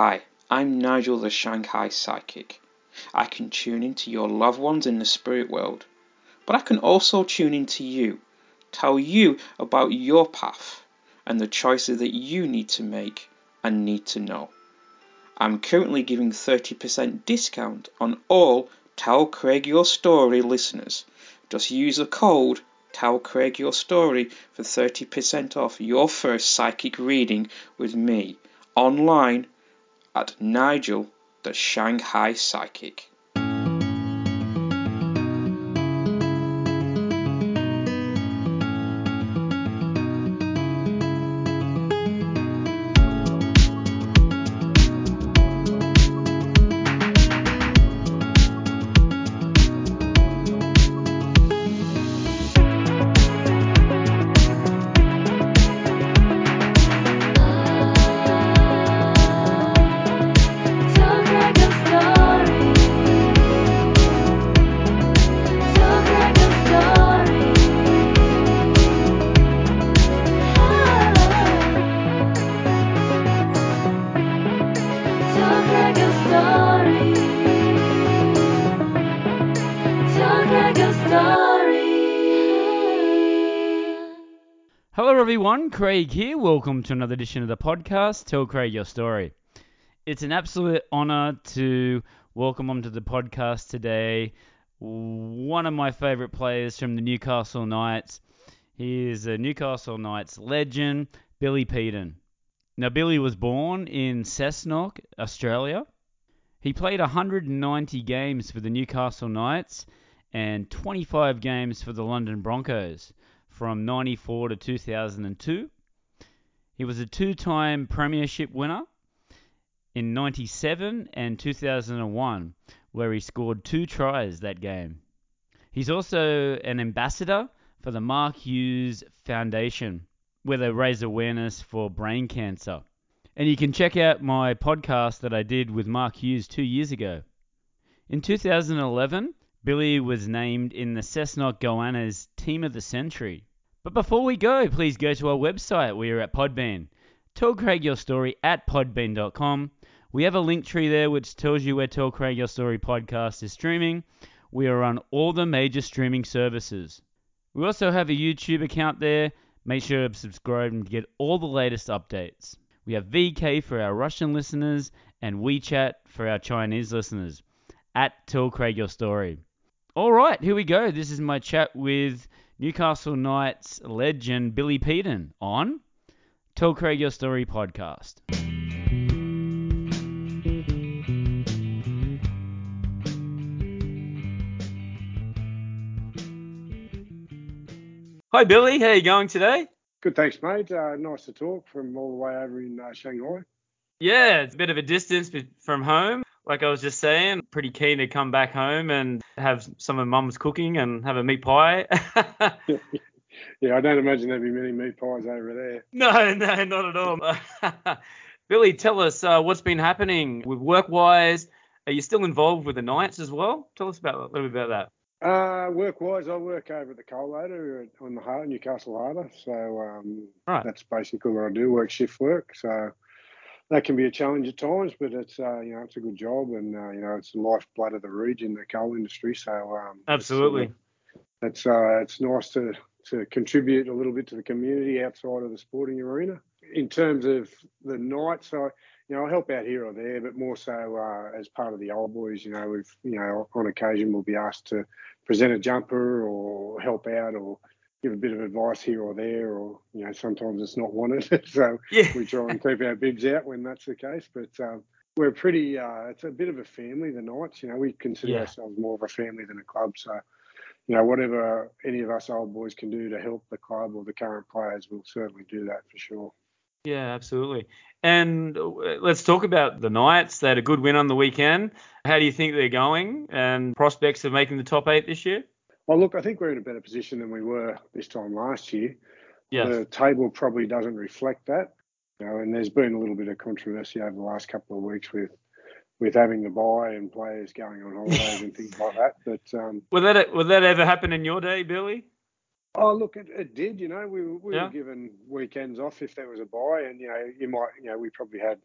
Hi, I'm Nigel the Shanghai Psychic. I can tune into your loved ones in the spirit world, but I can also tune into you, tell you about your path and the choices that you need to make and need to know. I'm currently giving 30% discount on all Tell Craig Your Story listeners. Just use the code Tell Craig Your Story for 30% off your first psychic reading with me online at Nigel the Shanghai Psychic. Craig here. Welcome to another edition of the podcast, Tell Craig Your Story. It's an absolute honour to welcome onto the podcast today one of my favourite players from the Newcastle Knights. He is a Newcastle Knights legend, Billy Peden. Now, Billy was born in Cessnock, Australia. He played 190 games for the Newcastle Knights and 25 games for the London Broncos from 94 to 2002. He was a two time Premiership winner in 97 and 2001, where he scored two tries that game. He's also an ambassador for the Mark Hughes Foundation, where they raise awareness for brain cancer. And you can check out my podcast that I did with Mark Hughes two years ago. In 2011, Billy was named in the Cessnock Goannas Team of the Century. But before we go, please go to our website. We are at Podbean. Tell Craig your story at podbean.com. We have a link tree there which tells you where Tell Craig Your Story podcast is streaming. We are on all the major streaming services. We also have a YouTube account there. Make sure to subscribe and get all the latest updates. We have VK for our Russian listeners and WeChat for our Chinese listeners. At Tell Craig Your Story. All right, here we go. This is my chat with Newcastle Knights legend Billy Peden on Tell Craig Your Story podcast. Hi Billy, how are you going today? Good, thanks, mate. Uh, nice to talk from all the way over in uh, Shanghai. Yeah, it's a bit of a distance from home like I was just saying, pretty keen to come back home and have some of mum's cooking and have a meat pie. yeah, I don't imagine there'd be many meat pies over there. No, no, not at all. Billy, tell us uh, what's been happening with work-wise. Are you still involved with the Knights as well? Tell us about a little bit about that. Uh, work-wise, I work over at the coal loader on the Harbour, Newcastle Harbour. So um, right. that's basically what I do, work shift work. So that can be a challenge at times, but it's uh, you know it's a good job, and uh, you know it's the lifeblood of the region, the coal industry. So um, absolutely, it's uh, it's nice to to contribute a little bit to the community outside of the sporting arena. In terms of the Knights, I you know I help out here or there, but more so uh, as part of the old boys. You know we've you know on occasion we'll be asked to present a jumper or help out or give a bit of advice here or there, or you know sometimes it's not wanted. so yeah. we try and keep our bibs out when that's the case. But um, we're pretty. Uh, it's a bit of a family. The Knights, you know, we consider yeah. ourselves more of a family than a club. So you know, whatever any of us old boys can do to help the club or the current players, we'll certainly do that for sure. Yeah, absolutely. And uh, let's talk about the Knights. They had a good win on the weekend. How do you think they're going and prospects of making the top eight this year? Well, look, I think we're in a better position than we were this time last year. Yes. The table probably doesn't reflect that. You know, and there's been a little bit of controversy over the last couple of weeks with with having the bye and players going on holidays and things like that. But um, would that would that ever happen in your day, Billy? Oh, look, it, it did. You know, we we yeah. were given weekends off if there was a bye, and you know, you might, you know, we probably had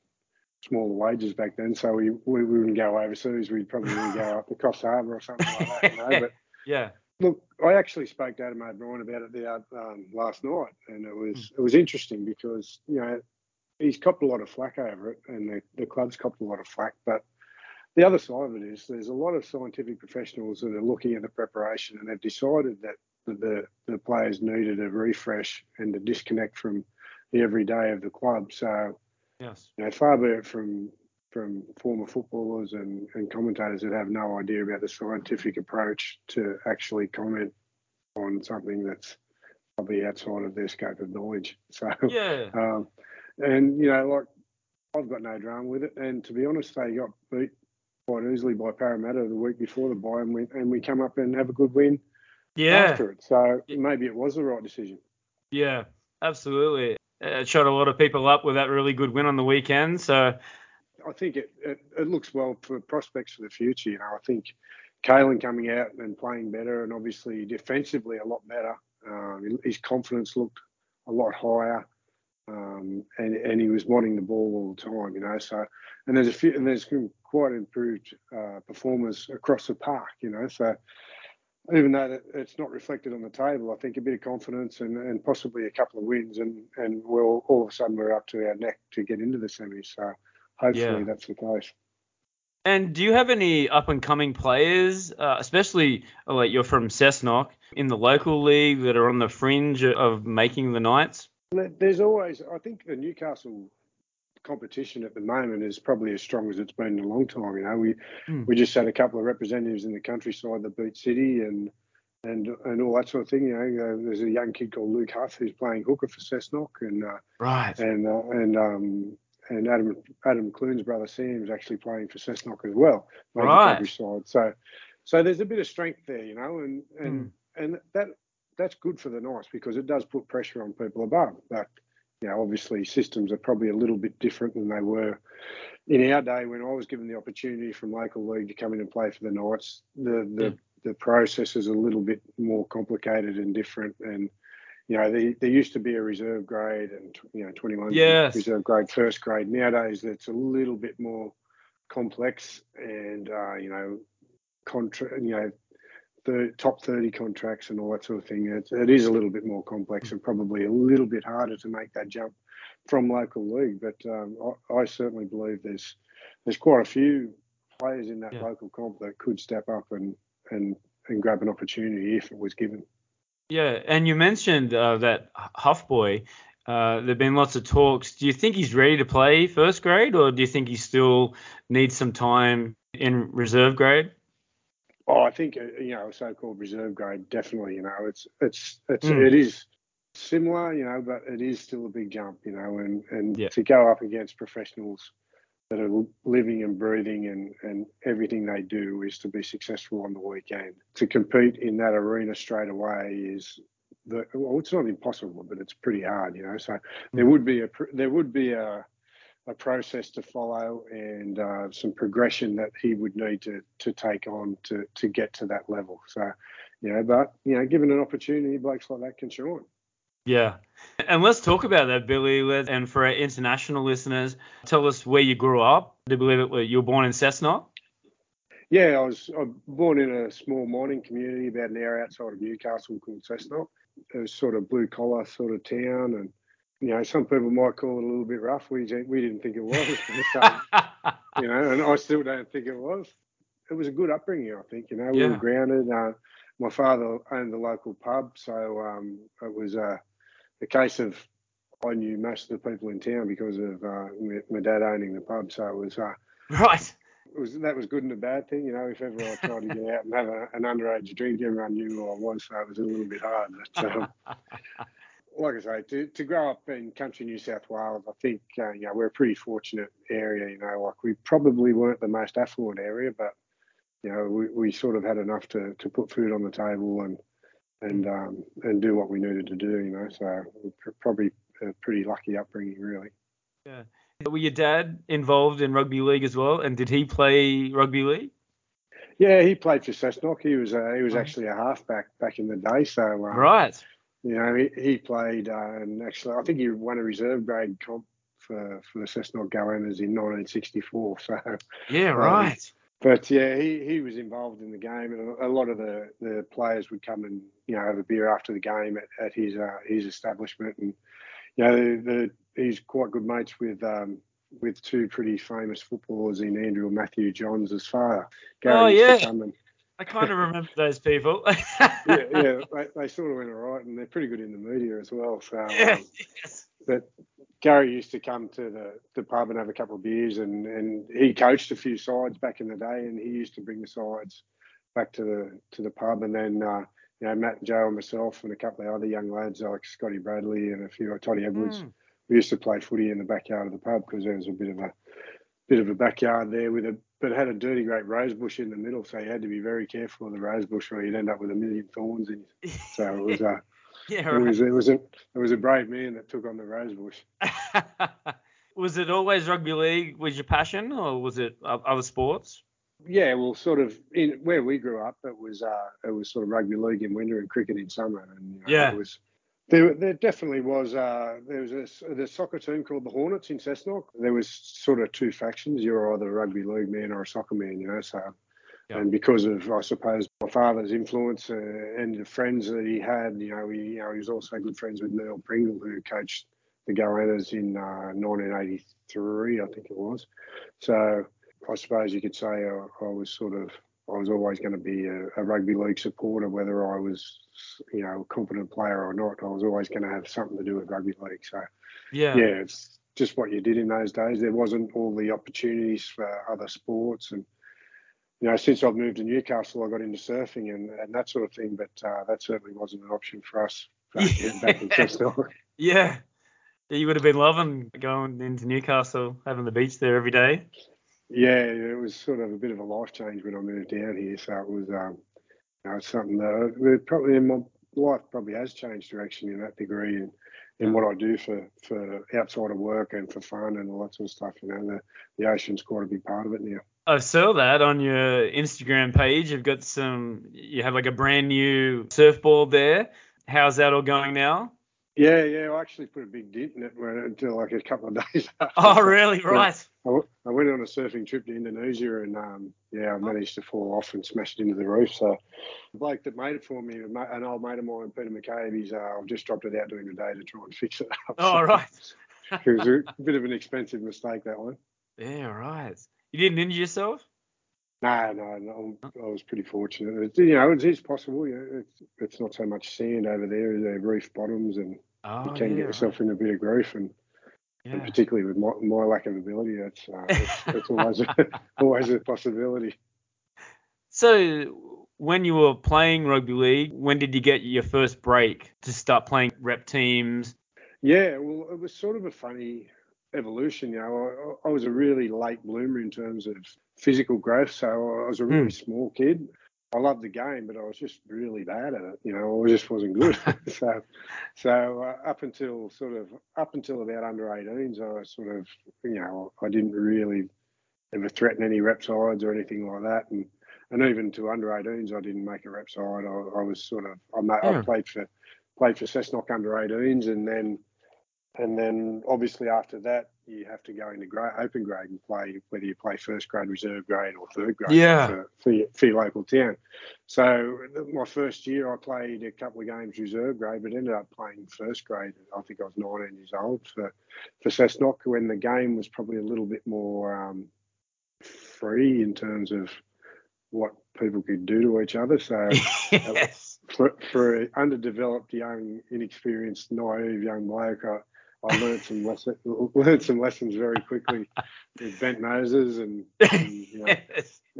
smaller wages back then, so we, we wouldn't go overseas. We'd probably go up the Coffs Harbour or something like that. You know? But yeah. Look, I actually spoke to Adam O'Brien about it the, um, last night, and it was mm. it was interesting because you know he's copped a lot of flack over it, and the, the club's copped a lot of flack. But the other side of it is there's a lot of scientific professionals that are looking at the preparation, and they've decided that the the players needed a refresh and a disconnect from the everyday of the club. So, yes, you know, far be it from from former footballers and, and commentators that have no idea about the scientific approach to actually comment on something that's probably outside of their scope of knowledge. So, yeah. Um, and, you know, like, I've got no drama with it. And to be honest, they got beat quite easily by Parramatta the week before the bye, and we, and we come up and have a good win yeah. after it. So maybe it was the right decision. Yeah, absolutely. It shot a lot of people up with that really good win on the weekend. So I think it, it, it, looks well for prospects for the future. You know, I think Kalyn coming out and playing better, and obviously defensively a lot better. Um, his confidence looked a lot higher, um, and and he was wanting the ball all the time. You know, so and there's a few and there's quite improved uh, performers across the park. You know, so even though it's not reflected on the table, I think a bit of confidence and, and possibly a couple of wins, and and we'll all of a sudden we're up to our neck to get into the semis. So hopefully yeah. that's the case. And do you have any up and coming players, uh, especially like you're from Cessnock, in the local league that are on the fringe of making the Knights? There's always, I think the Newcastle competition at the moment is probably as strong as it's been in a long time. You know, we mm. we just had a couple of representatives in the countryside that beat City and and and all that sort of thing. You know, uh, there's a young kid called Luke Huth who's playing hooker for Cessnock, and uh, right, and uh, and um, and Adam Adam Clune's brother Sam's actually playing for Cessnock as well, right. countryside. So so there's a bit of strength there, you know, and and mm. and that that's good for the Knights because it does put pressure on people above. But you know, obviously systems are probably a little bit different than they were in our day when I was given the opportunity from local league to come in and play for the Knights. The the mm. the process is a little bit more complicated and different and you know, there, there used to be a reserve grade and, you know, 21 yes. reserve grade first grade. Nowadays, it's a little bit more complex and, uh, you know, contra- you know, the top 30 contracts and all that sort of thing. It's, it is a little bit more complex and probably a little bit harder to make that jump from local league. But um, I, I, certainly believe there's there's quite a few players in that yeah. local comp that could step up and, and, and grab an opportunity if it was given. Yeah, and you mentioned uh, that Huff boy. Uh, there've been lots of talks. Do you think he's ready to play first grade, or do you think he still needs some time in reserve grade? Oh, I think uh, you know, so-called reserve grade, definitely. You know, it's it's it's mm. it is similar, you know, but it is still a big jump, you know, and and yeah. to go up against professionals that are living and breathing and, and everything they do is to be successful on the weekend. To compete in that arena straight away is the well, it's not impossible, but it's pretty hard, you know. So there would be a there would be a a process to follow and uh, some progression that he would need to to take on to to get to that level. So, you know, but you know, given an opportunity, blokes like that can shine. Yeah. And let's talk about that, Billy. And for our international listeners, tell us where you grew up. I believe it you were born in Cessnock. Yeah, I was, I was born in a small mining community about an hour outside of Newcastle called Cessnock. It was sort of blue collar sort of town, and you know some people might call it a little bit rough. We we didn't think it was, you know, and I still don't think it was. It was a good upbringing, I think. You know, we yeah. were grounded. Uh, my father owned the local pub, so um, it was a uh, a case of I knew most of the people in town because of uh, my, dad owning the pub. So it was uh, right. It was that was good and a bad thing, you know. If ever I tried to get out and have a, an underage drink, everyone knew who I was, so it was a little bit hard. But um, like I say, to, to grow up in country New South Wales, I think uh, you know we're a pretty fortunate area. You know, like we probably weren't the most affluent area, but you know we, we sort of had enough to, to put food on the table and and um, and do what we needed to do. You know, so probably a pretty lucky upbringing, really. Yeah. Were your dad involved in rugby league as well, and did he play rugby league? Yeah, he played for Cessnock. He was uh, he was actually a halfback back in the day. So um, right, you know, he, he played uh, and actually I think he won a reserve grade comp for, for the Cessnock Goannas in 1964. So Yeah, um, right. But yeah, he, he was involved in the game, and a, lot of the, the players would come and you know have a beer after the game at, at his uh, his establishment, and you know the, the, he's quite good mates with um, with two pretty famous footballers in Andrew and Matthew Johns' father. Gary Oh, yeah. and I kind of remember those people. yeah, yeah, they, they sort of went all right, and they're pretty good in the media as well. So, Yeah, um, yes. But Gary used to come to the, the pub and have a couple of beers, and, and he coached a few sides back in the day, and he used to bring the sides back to the to the pub, and then uh, you know Matt and Joe and myself and a couple of other young lads like Scotty Bradley and a few like Toddy Edwards. Mm. We used to play footy in the backyard of the pub because there was a bit of a bit of a backyard there with a but it had a dirty great rose bush in the middle, so you had to be very careful of the rose bush, or you'd end up with a million thorns in you. So it was uh, yeah, it was it was a it was a brave man that took on the rosebush. was it always rugby league was your passion, or was it other sports? Yeah, well, sort of in where we grew up, it was uh, it was sort of rugby league in winter and cricket in summer, and you know, Yeah. it was there. There definitely was. Uh, there was a, the soccer team called the Hornets in Cessnock. There was sort of two factions. You were either a rugby league man or a soccer man, you know. So, Yeah. and because of I suppose my father's influence uh, and the friends that he had, you know, he you know he was also good friends with Neil Pringle, who coached the Goannas in uh, 1983, I think it was. So I suppose you could say I, I was sort of I was always going to be a, a rugby league supporter, whether I was you know a competent player or not. I was always going to have something to do with rugby league. So Yeah. yeah, it's just what you did in those days. There wasn't all the opportunities for other sports, and you know, since I've moved to Newcastle, I got into surfing and, and that sort of thing. But uh, that certainly wasn't an option for us back, back in Yeah. Yeah. You would have been loving going into Newcastle, having the beach there every day. Yeah, it was sort of a bit of a life change when I moved down here. So it was, um, you know, it's something that that probably in my life probably has changed direction in that degree, and in what I do for for outside of work and for fun and all that sort of stuff. You know, the the ocean's quite a big part of it now. I saw that on your Instagram page. You've got some, you have like a brand new surfboard there. How's that all going now? Yeah, yeah, I actually put a big dent in it until like a couple of days after. Oh, really? Right. I, went on a surfing trip to Indonesia and um, yeah, I managed to fall off and smashed into the roof. So the bloke that made it for me, an old mate of mine, Peter McCabe, he's uh, I've just dropped it out during the day to try and fix it up. Oh, So right. it was a bit of an expensive mistake that one. Yeah, right. You didn't injure yourself? No, no, no I was pretty fortunate. It's, you know, it is possible. You know, it's it's not so much sand over there. There are reef bottoms, and Oh, you can yeah, get yourself in a bit of grief. And, right. and particularly with my, my lack of ability, it's uh, it's, it's always a, always a possibility. So, when you were playing rugby league, when did you get your first break to start playing rep teams? Yeah, well, it was sort of a funny evolution. You know, I, I was a really late bloomer in terms of physical growth. So I was a really small kid. I loved the game, but I was just really bad at it. You know, I just wasn't good. so, so uh, up until sort of up until about under 18s, I sort of, you know, I didn't really ever threaten any rep sides or anything like that. And and even to under 18s, I didn't make a rep side. I, I was sort of I, ma- Yeah. I played for played for Cessnock under 18s, and then and then obviously after that, you have to go into grade, open grade and play whether you play first grade, reserve grade, or third grade Yeah. for, for, your, for your local town. So my first year, I played a couple of games reserve grade, but ended up playing first grade. I think I was 19 years old for for Cessnock when the game was probably a little bit more um, free in terms of what people could do to each other. So yes. for, for an underdeveloped, young, inexperienced, naive young bloke, I, I learned some lesson, learned some lessons very quickly with bent noses and, and you know,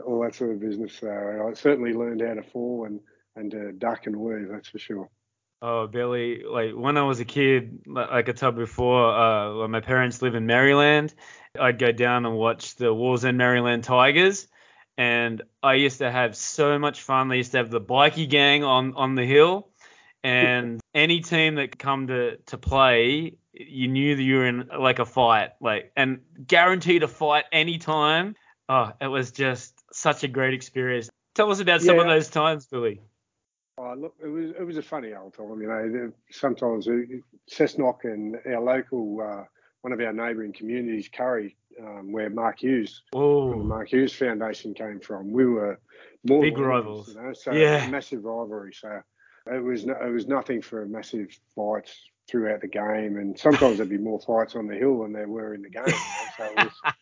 all that sort of business. So I certainly learned how to fall and and to duck and weave. That's for sure. Oh, Billy, like when I was a kid, like I told before, uh, when my parents live in Maryland, I'd go down and watch the Wallsend Maryland Tigers. And I used to have so much fun. They used to have the bikie gang on, on the hill. And any team that come to, to play, you knew that you were in like a fight, like and guaranteed a fight anytime. Oh, it was just such a great experience. Tell us about some of those times, Billy. Oh, look, it was it was a funny old time. You know, sometimes uh, Cessnock and our local uh, one of our neighbouring communities, Kurri, um, where Mark Hughes from the Oh, Mark Hughes Foundation came from. We were more Big rivals. you know, so Yeah. massive rivalry. So it was no, it was nothing for massive fights throughout the game, and sometimes there'd be more fights on the hill than there were in the game. So it was,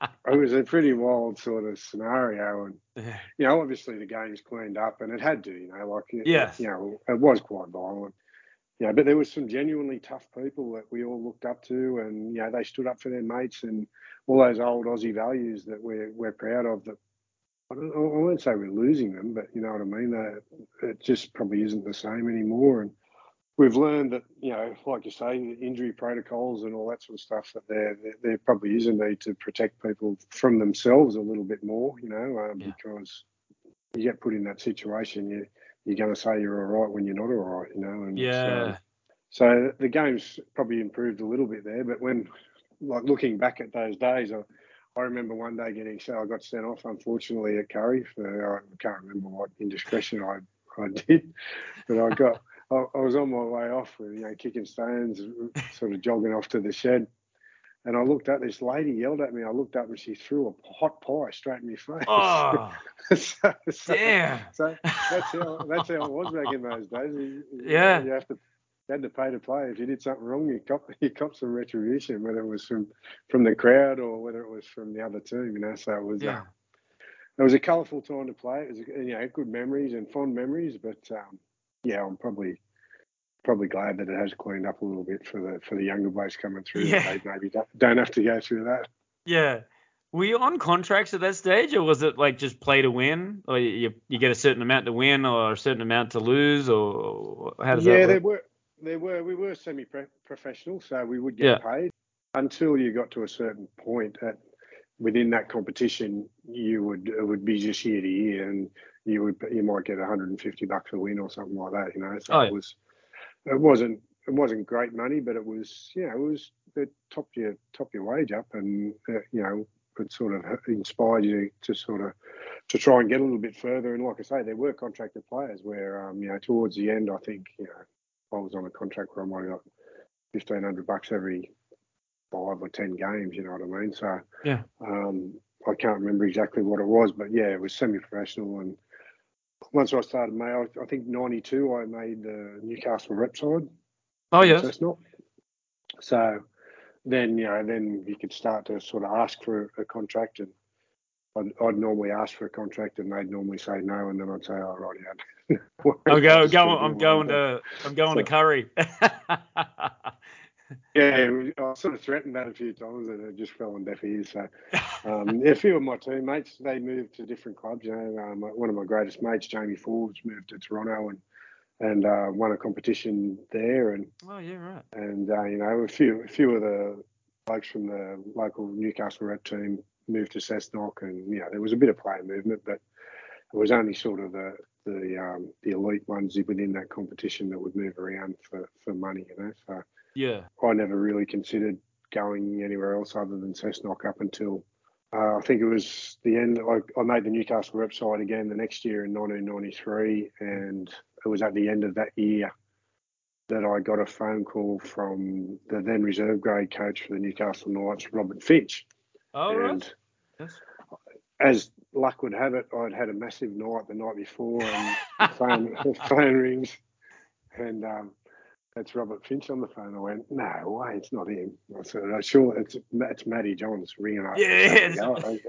it was a pretty wild sort of scenario, and yeah. you know, obviously the game's cleaned up, and it had to, you know, like it, Yes. you know, it was quite violent. Yeah, but there was some genuinely tough people that we all looked up to, and you know, they stood up for their mates and all those old Aussie values that we're we're proud of. That I don't, I won't say we're losing them, but you know what I mean. That it just probably isn't the same anymore, and we've learned that you know, like you say, injury protocols and all that sort of stuff. That there there, probably is a need to protect people from themselves a little bit more, you know, um, Yeah. because you get put in that situation, you you're going to say you're all right when you're not all right, you know. And um, Yeah. so the game's probably improved a little bit there, but when, like, looking back at those days, I, I remember one day getting so I got sent off, unfortunately, at Kurri for I can't remember what indiscretion I, I did, but I got I, I was on my way off with you know kicking stones, sort of jogging off to the shed, and I looked at this lady yelled at me. I looked up and she threw a hot pie straight in my face. Oh, so, so- damn. so that's how that's how it was back in those days. You, Yeah. you have to had to pay to play. If you did something wrong, you cop you cop some retribution, whether it was from from the crowd or whether it was from the other team. You know, so it was Yeah. uh, it was a colourful time to play. It was you know good memories and fond memories, but um, yeah, I'm probably probably glad that it has cleaned up a little bit for the for the younger boys coming through. Yeah. They maybe don't, have to go through that. Yeah. Were you on contracts at that stage, or was it like just play to win, or you you get a certain amount to win, or a certain amount to lose, or how does yeah, that there work? were there were we were semi-professional, so we would get paid until you got to a certain point at within that competition. You would it would be just year to year, and you would you might get 150 bucks a win or something like that. You know, so Oh, yeah. it was it wasn't it wasn't great money, but it was you know it was it topped your top your wage up, and uh, you know it sort of inspired you to sort of to try and get a little bit further. And like I say, there were contracted players where, um, you know, towards the end, I think, you know, I was on a contract where I might have got fifteen hundred bucks every five or ten games. You know what I mean? So Yeah. um, I can't remember exactly what it was, but yeah, it was semi-professional. And once I started, May, I, I think '92, I made the Newcastle rep side. Oh yes. Cessnock. So then, you know, then you could start to sort of ask for a contract, and I'd, I'd normally ask for a contract, and they'd normally say no, and then I'd say, "Oh, right, yeah." I'm going. Go, I'm going to. I'm going to Kurri. Yeah, I sort of threatened that a few times, and it just fell on deaf ears. So, um, a few of my teammates they moved to different clubs. You know, um, one of my greatest mates, Jamie Forbes, moved to Toronto and and uh, won a competition there, and oh yeah, right. and uh, you know a few a few of the blokes from the local Newcastle rep team moved to Cessnock, and you know there was a bit of player movement, but it was only sort of the the um, the elite ones within that competition that would move around for, for money, you know. So Yeah. I never really considered going anywhere else other than Cessnock up until uh, I think it was the end. I, I made the Newcastle website again the next year in 1993, and it was at the end of that year that I got a phone call from the then reserve grade coach for the Newcastle Knights, Robert All right. and Yes. as luck would have it, I'd had a massive night the night before, and the phone, the phone rings, and um, it's Robert Finch on the phone. I went, no way, it's not him. I said, oh, sure, it's it's Matty Johns ringing up. Yes.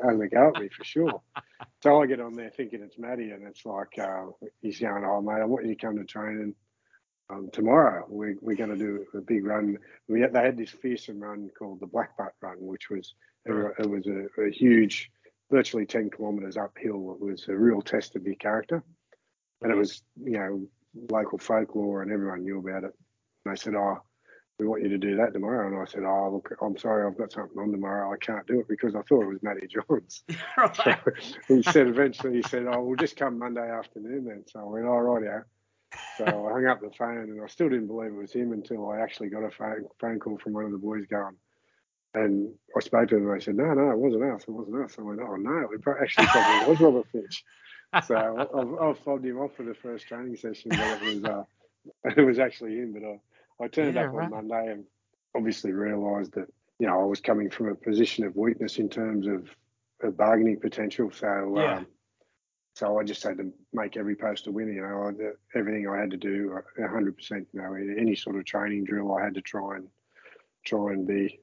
having a go at me for sure. So I get on there thinking it's Matty, and it's like uh, he's going, oh mate, I want you to come to training. Um, tomorrow we, we're going to do a big run. We had, they had this fearsome run called the Blackbutt Run, which was it was a, a huge, virtually 10 kilometres uphill. It was a real test of your character. And it was, you know, local folklore and everyone knew about it. And they said, oh, we want you to do that tomorrow. And I said, oh, look, I'm sorry, I've got something on tomorrow. I can't do it because I thought it was Matty Johns. So right. he said eventually, he said, oh, we'll just come Monday afternoon then. So I went, all right, yeah. So I hung up the phone and I still didn't believe it was him until I actually got a phone, phone call from one of the boys going, and I spoke to them and they said, no, no, it wasn't us. It wasn't us. I went, oh, no, it actually probably was Robert Finch. So I- I've, I've fobbed him off for the first training session, but it was, uh, it was actually him. But I, I turned Yeah, up right. on Monday and obviously realised that you know, I was coming from a position of weakness in terms of, of bargaining potential. So, Yeah. um, so I just had to make every post a win. You know, I, everything I had to do, uh, hundred percent. You know, any sort of training drill, I had to try and try and be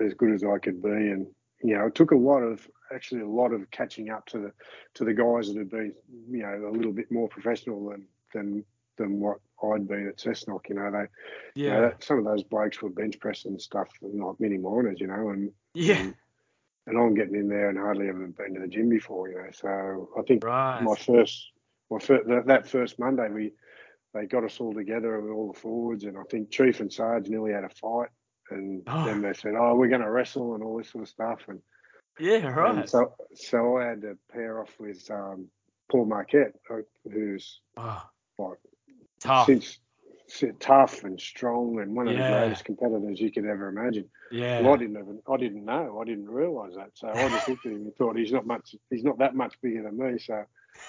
as good as I could be. And you know, it took a lot of actually a lot of catching up to the to the guys that had been, you know, a little bit more professional than than than what I'd been at Cessnock. You know, they you Yeah. know, that, some of those blokes were bench pressing stuff, like mini minors, you know, and yeah. and, and I'm getting in there and hardly ever been to the gym before, you know. So I think Right. my first, my first, that, that first Monday, we they got us all together with all the forwards, and I think Chief and Sarge nearly had a fight, and Oh. then they said, "Oh, we're going to wrestle and all this sort of stuff," and, yeah. Right. and so so I had to pair off with um, Paul Marquet, who's oh, like tough. since si- tough and strong and one of Yeah. the greatest competitors you could ever imagine. yeah. Well, I didn't even, I didn't know, I didn't realise that. So I just looked at him and thought he's not much, he's not that much bigger than me. So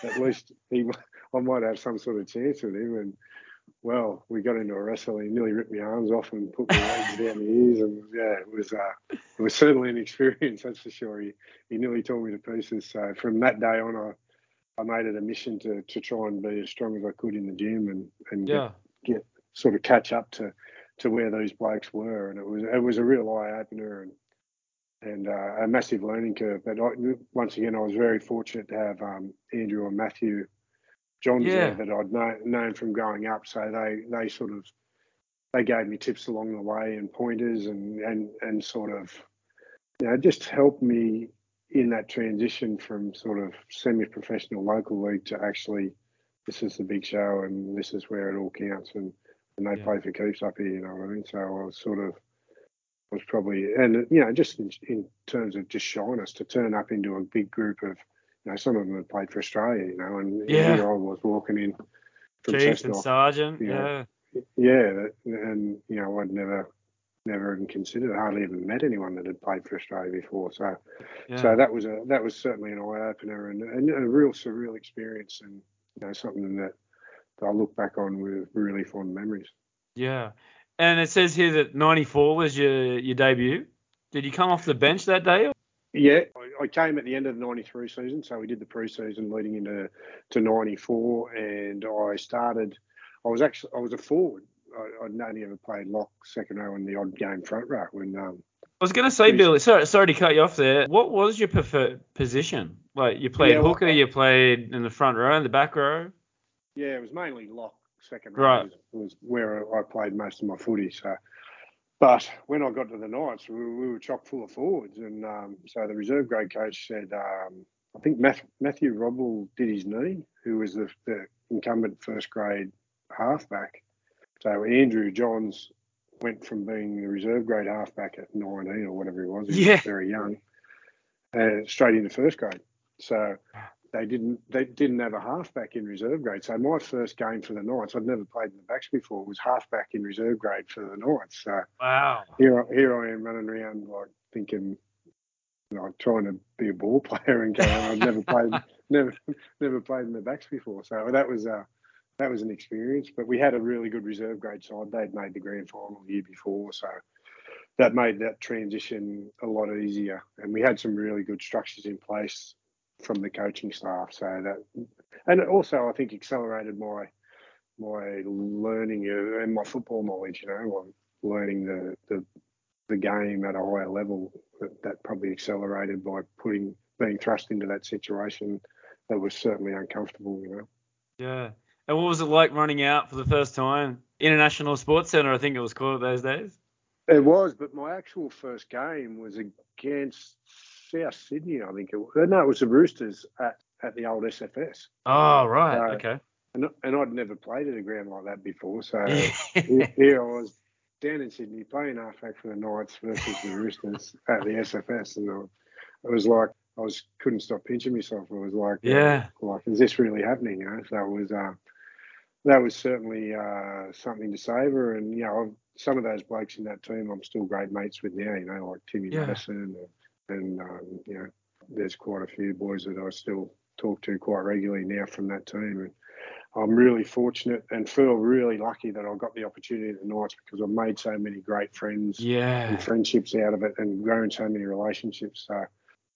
at least he, I might have some sort of chance with him. And well, we got into a wrestle. He nearly ripped my arms off and put my legs down the ears. And yeah, it was, uh, it was certainly an experience. That's for sure. He, he nearly tore me to pieces. So from that day on, I, I made it a mission to, to try and be as strong as I could in the gym and, and Yeah. Get sort of catch up to to where those blokes were, and it was it was a real eye opener and and uh, a massive learning curve. But I, once again, I was very fortunate to have um, Andrew and Matthew Johns Yeah. there that I'd know, known from growing up. So they they sort of they gave me tips along the way and pointers and and and sort of you know just helped me in that transition from sort of semi-professional local league to actually this is the big show and this is where it all counts and and they Yeah. play for keeps up here, you know what I mean? So I was sort of was probably and you know just in, in terms of just shyness to turn up into a big group of you know some of them had played for Australia, you know, and Yeah. here I was walking in from Chief and. Sergeant. Yeah. Yeah. Yeah, and you know I'd never never even considered, hardly even met anyone that had played for Australia before. So Yeah. so that was a that was certainly an eye opener and, and a real surreal experience and you know something that, that I look back on with really fond memories. yeah. And it says here that 94 was your your debut. Did you come off the bench that day? or- Yeah, I, I came at the end of the '93 season, so we did the pre-season leading into to '94, and I started. I was actually I was a forward. I, I'd only ever played lock, second row, and the odd game front row. When um, I was going to say, Billy, sorry, sorry to cut you off there. What was your preferred position? Like, you played Yeah, hooker, I- you played in the front row, in the back row? yeah, it was mainly lock, second row Right. was, was where I played most of my footy. So, but when I got to the Knights, we, were- we were chock full of forwards, and um, so the reserve grade coach said, um, I think Math, Matthew Rodwell did his knee, who was the, the incumbent first grade halfback. So Andrew Johns went from being the reserve grade halfback at 19 or whatever he was, he Yeah. was very young, uh, straight into first grade. So they didn't they didn't have a halfback in reserve grade. So my first game for the Knights, I'd never played in the backs before, was halfback in reserve grade for the Knights. So Wow. here I- here I am running around like thinking, you know, trying to be a ball player and going, I've never played never never played in the backs before. So that was uh that was an experience. But we had a really good reserve grade side. They'd made the grand final the year before, so that made that transition a lot easier. And we had some really good structures in place from the coaching staff. So that and also I think accelerated my my learning and my football knowledge, you know, on learning the, the the game at a higher level that, that probably accelerated by putting being thrust into that situation that was certainly uncomfortable, you know. Yeah. And what was it like running out for the first time? International Sports Centre, I think it was called those days. It was, but my actual first game was against South Sydney, I think it was. No, it was the Roosters at, at the old SFS. Oh, right. Uh, okay. And, and I'd never played at a ground like that before. So here, here I was down in Sydney playing halfback for the Knights versus the Roosters at the SFS. And I, it was like, I was couldn't stop pinching myself. It was like, uh, Yeah. like, is this really happening? You know, so it was, uh, that was certainly uh, something to savour. And, you know, I've, some of those blokes in that team I'm still great mates with now, you know, like Timmy Yeah. Maddison and, and um, you know, there's quite a few boys that I still talk to quite regularly now from that team. And I'm really fortunate and feel really lucky that I got the opportunity at the Knights because I've made so many great friends Yeah. and friendships out of it and grown so many relationships. So,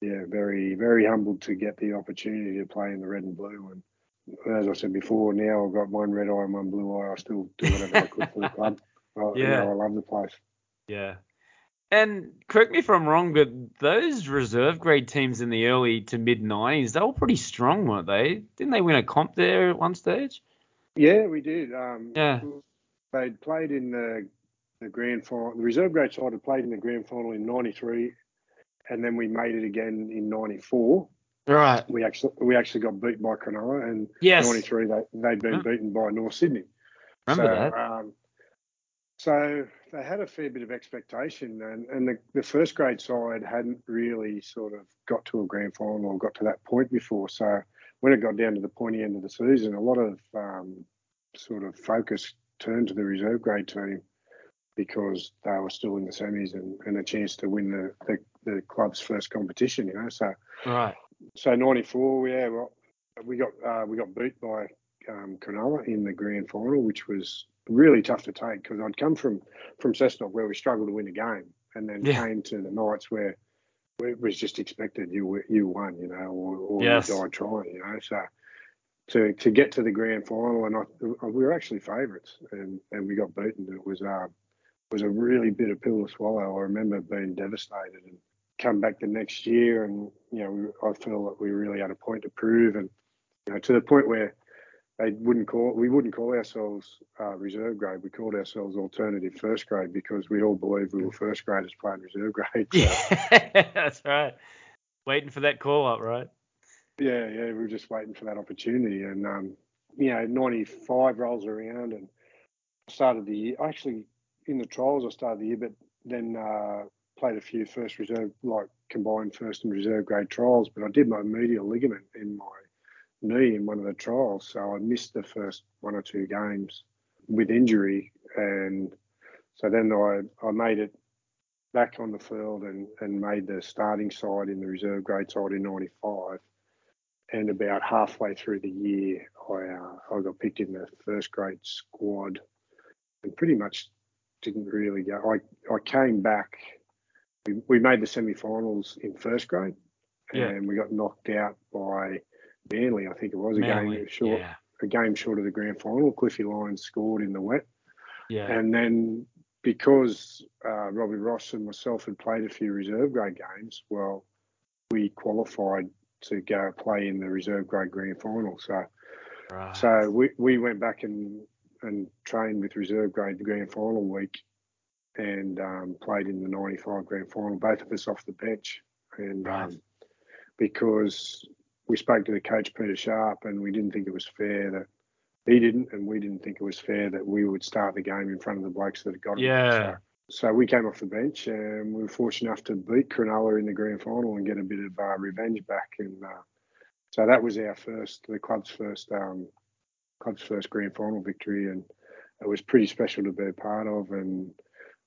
yeah, very, very humbled to get the opportunity to play in the red and blue. And as I said before, now I've got one red eye and one blue eye. I still do whatever I could for the club. I, you Yeah. know, I love the place. Yeah. And correct me if I'm wrong, but those reserve grade teams in the early to mid 90s, they were pretty strong, weren't they? Didn't they win a comp there at one stage? Yeah, we did. Um, Yeah. They'd played in the the grand final. The reserve grade side had played in the grand final in '93, and then we made it again in '94. Right. We actually we actually got beat by Cronulla, and Yes. '93 they they'd been Yeah. beaten by North Sydney. Remember so, that. Um, so they had a fair bit of expectation, and, and the, the first grade side hadn't really sort of got to a grand final or got to that point before. So when it got down to the pointy end of the season, a lot of um, sort of focus turned to the reserve grade team because they were still in the semis and, and a chance to win the, the, the club's first competition. You know, so Right. so '94, yeah, well, we got uh, we got beat by um, Cronulla in the grand final, which was really tough to take because I'd come from from Cessnock where we struggled to win a game, and then Yeah. came to the Knights where, it was just expected you you won, you know, or, or Yes. you died trying, you know. So to to get to the grand final, and I, we were actually favourites, and, and we got beaten. It was uh, was a really bitter pill to swallow. I remember being devastated and come back the next year, and you know I feel that we really had a point to prove, and you know to the point where they wouldn't call we wouldn't call ourselves uh, reserve grade. We called ourselves alternative first grade because we all believed we were first graders playing reserve grade. So, Yeah, that's right. Waiting for that call up, right? yeah, yeah, we were just waiting for that opportunity, and um, you know, '95 rolls around, and started the year. Actually, in the trials, I started the year, but then uh, played a few first reserve, like combined first and reserve grade trials. But I did my medial ligament in my knee in one of the trials, so I missed the first one or two games with injury, and so then I I made it back on the field and, and made the starting side in the reserve grade side in '95. And about halfway through the year, I uh, I got picked in the first grade squad, and pretty much didn't really go. I I came back. We, we made the semi-finals in first grade, Yeah. and we got knocked out by Manly. I think it was a Manly. game short, Yeah. a game short of the grand final. Cliffy Lyons scored in the wet, Yeah. and then because uh, Robbie Ross and myself had played a few reserve grade games, well, we qualified to go play in the reserve grade grand final. So, right. so we, we went back and and trained with reserve grade the grand final week, and um, played in the '95 grand final. Both of us off the bench, and Right. um, because we spoke to the coach Peter Sharp, and we didn't think it was fair that he didn't, and we didn't think it was fair that we would start the game in front of the blokes that had got it. Yeah. So, so we came off the bench, and we were fortunate enough to beat Cronulla in the grand final and get a bit of uh, revenge back. And uh, so that was our first, the club's first, um, club's first grand final victory, and it was pretty special to be a part of. And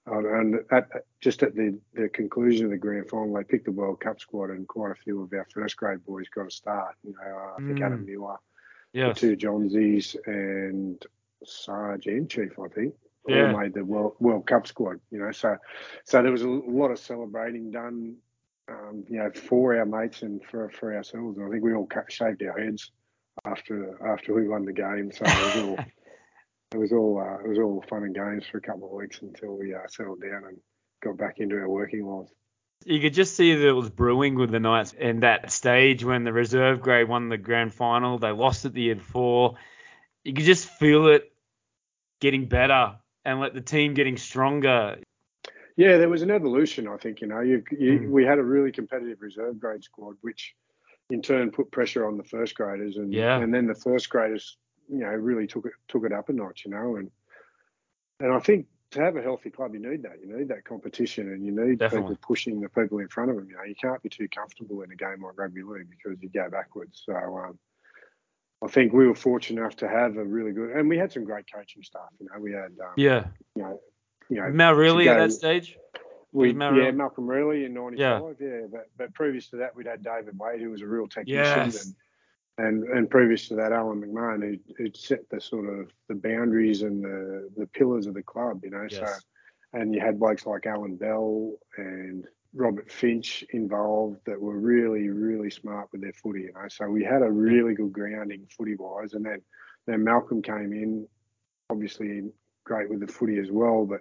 and at, just at the, the conclusion of the grand final, they picked the World Cup squad, and quite a few of our first grade boys got a start. You know, uh, I think Mm. Adam Miller, Yes. the two Johnsies, and Sarge and Chief, I think, Yeah. all made the World, World Cup squad. You know, so so there was a lot of celebrating done. Um, you know, for our mates and for for ourselves. And I think we all cut, shaved our heads after after we won the game. So it was all it was all uh, it was all fun and games for a couple of weeks until we uh, settled down and got back into our working lives. You could just see that it was brewing with the Knights in that stage when the reserve grade won the grand final. They lost it the year before. You could just feel it getting better and let the team getting stronger. Yeah, there was an evolution. I think you know, you, you Mm. we had a really competitive reserve grade squad, which in turn put pressure on the first graders, and Yeah. and then the first graders, you know, really took it took it up a notch, you know, and and I think to have a healthy club, you need that. You need that competition, and you need Definitely. people pushing the people in front of them. You know, you can't be too comfortable in a game like rugby league because you go backwards. So. Um, I think we were fortunate enough to have a really good, and we had some great coaching staff. You know, we had, um, Yeah. you know, you know, Mal Reilly at that stage? we, Mal yeah, Reilly? Malcolm Reilly in '95. Yeah, but, but previous to that, we'd had David Waite, who was a real technician, Yes. and and and previous to that, Alan McMahon, who who'd set the sort of the boundaries and the the pillars of the club, you know. Yes. So, and you had blokes like Alan Bell and Robert Finch involved that were really really smart with their footy, you know. So we had a really good grounding footy wise, and then then Malcolm came in, obviously great with the footy as well, but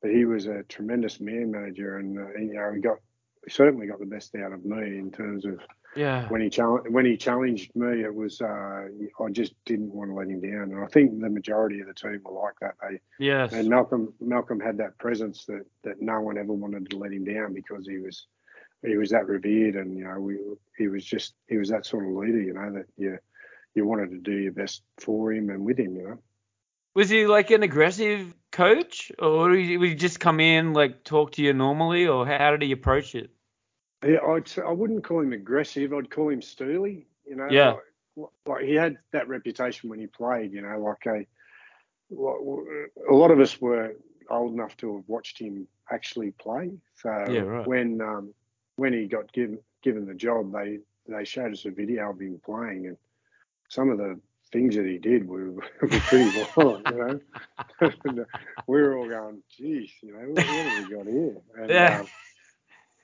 but he was a tremendous man manager, and uh, you know he got he certainly got the best out of me in terms of Yeah. when he challenged when he challenged me, it was uh, I just didn't want to let him down, and I think the majority of the team were like that. They Yes. and Malcolm Malcolm had that presence that that no one ever wanted to let him down because he was he was that revered, and you know we he was just he was that sort of leader, you know that you you wanted to do your best for him and with him, you know. Was he like an aggressive coach, or would he, would he just come in like talk to you normally, or how did he approach it? Yeah, I'd, I wouldn't call him aggressive. I'd call him steely. You know, Yeah. Like, like he had that reputation when he played. You know, like a a lot of us were old enough to have watched him actually play. So Yeah, right. when um, when he got given given the job, they they showed us a video of him playing, and some of the things that he did were, were pretty violent. You know, uh, we were all going, "Geez, you know, what, what have we got here?" And, Yeah. um,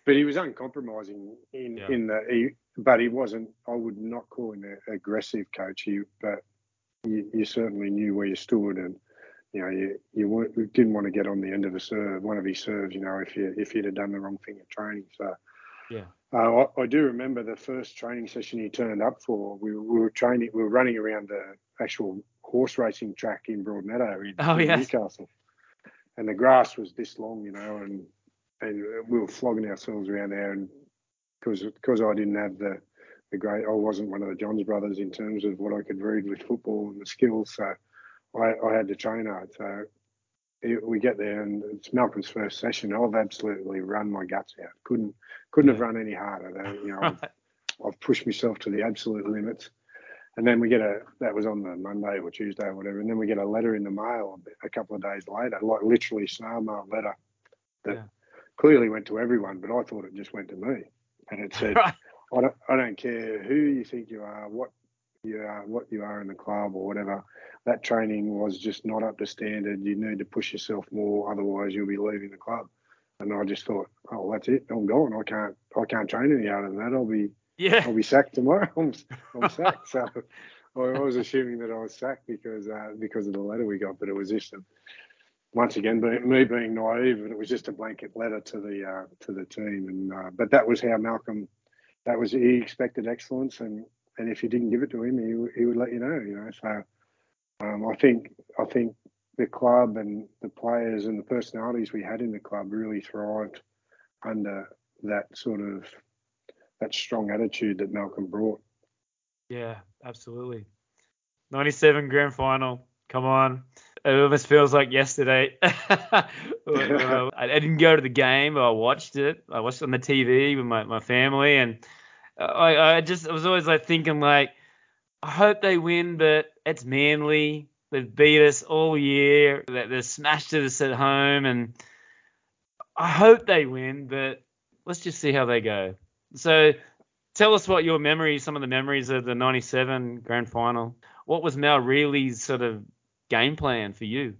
but he was uncompromising in Yeah. in the he, but he wasn't. I would not call him an aggressive coach. He, but you, you certainly knew where you stood, and you know you you weren't, you didn't want to get on the end of a serve, one of his serves. You know, if you if you'd have done the wrong thing at training. So Yeah. uh, I, I do remember the first training session he turned up for. We, we were training. We were running around the actual horse racing track in Broadmeadow in, Oh, in yes. Newcastle, and the grass was this long, you know, and and we were flogging ourselves around there, and because because I didn't have the the great, I wasn't one of the Johns brothers in terms of what I could read with football and the skills, so I, I had to train hard. So it, we get there, and it's Malcolm's first session. I've absolutely run my guts out. Couldn't couldn't have run any harder. You know, Right. I've, I've pushed myself to the absolute limits. And then we get a that was on the Monday or Tuesday or whatever, and then we get a letter in the mail a, a couple of days later, like literally snail mail letter that Yeah. Clearly went to everyone, but I thought it just went to me, and it said, Right. I don't I don't care who you think you are, what you are, what you are in the club or whatever. That training was just not up to standard. You need to push yourself more, otherwise you'll be leaving the club. And I just thought, oh, that's it. I'm gone. I can't I can't train any harder than that. I'll be Yeah. I'll be sacked tomorrow. I'm, I'm sacked. So I was assuming that I was sacked because uh, because of the letter we got, but it was just a, once again me being naive, and it was just a blanket letter to the uh, to the team. And uh, but that was how Malcolm. That was he expected excellence, and and if you didn't give it to him, he he would let you know. You know, so um, I think I think the club and the players and the personalities we had in the club really thrived under that sort of that strong attitude that Malcolm brought. Yeah, absolutely. 97 grand final. Come on. It almost feels like yesterday. Um, I I didn't go to the game, but I watched it. I watched it on the TV with my, my family, and I, I just I was always like thinking like, I hope they win, but it's Manly. They've beat us all year. They, they've smashed us at home, and I hope they win, but let's just see how they go. So tell us what your memories, some of the memories of the 97 grand final. What was Mal Reilly's sort of game plan for you?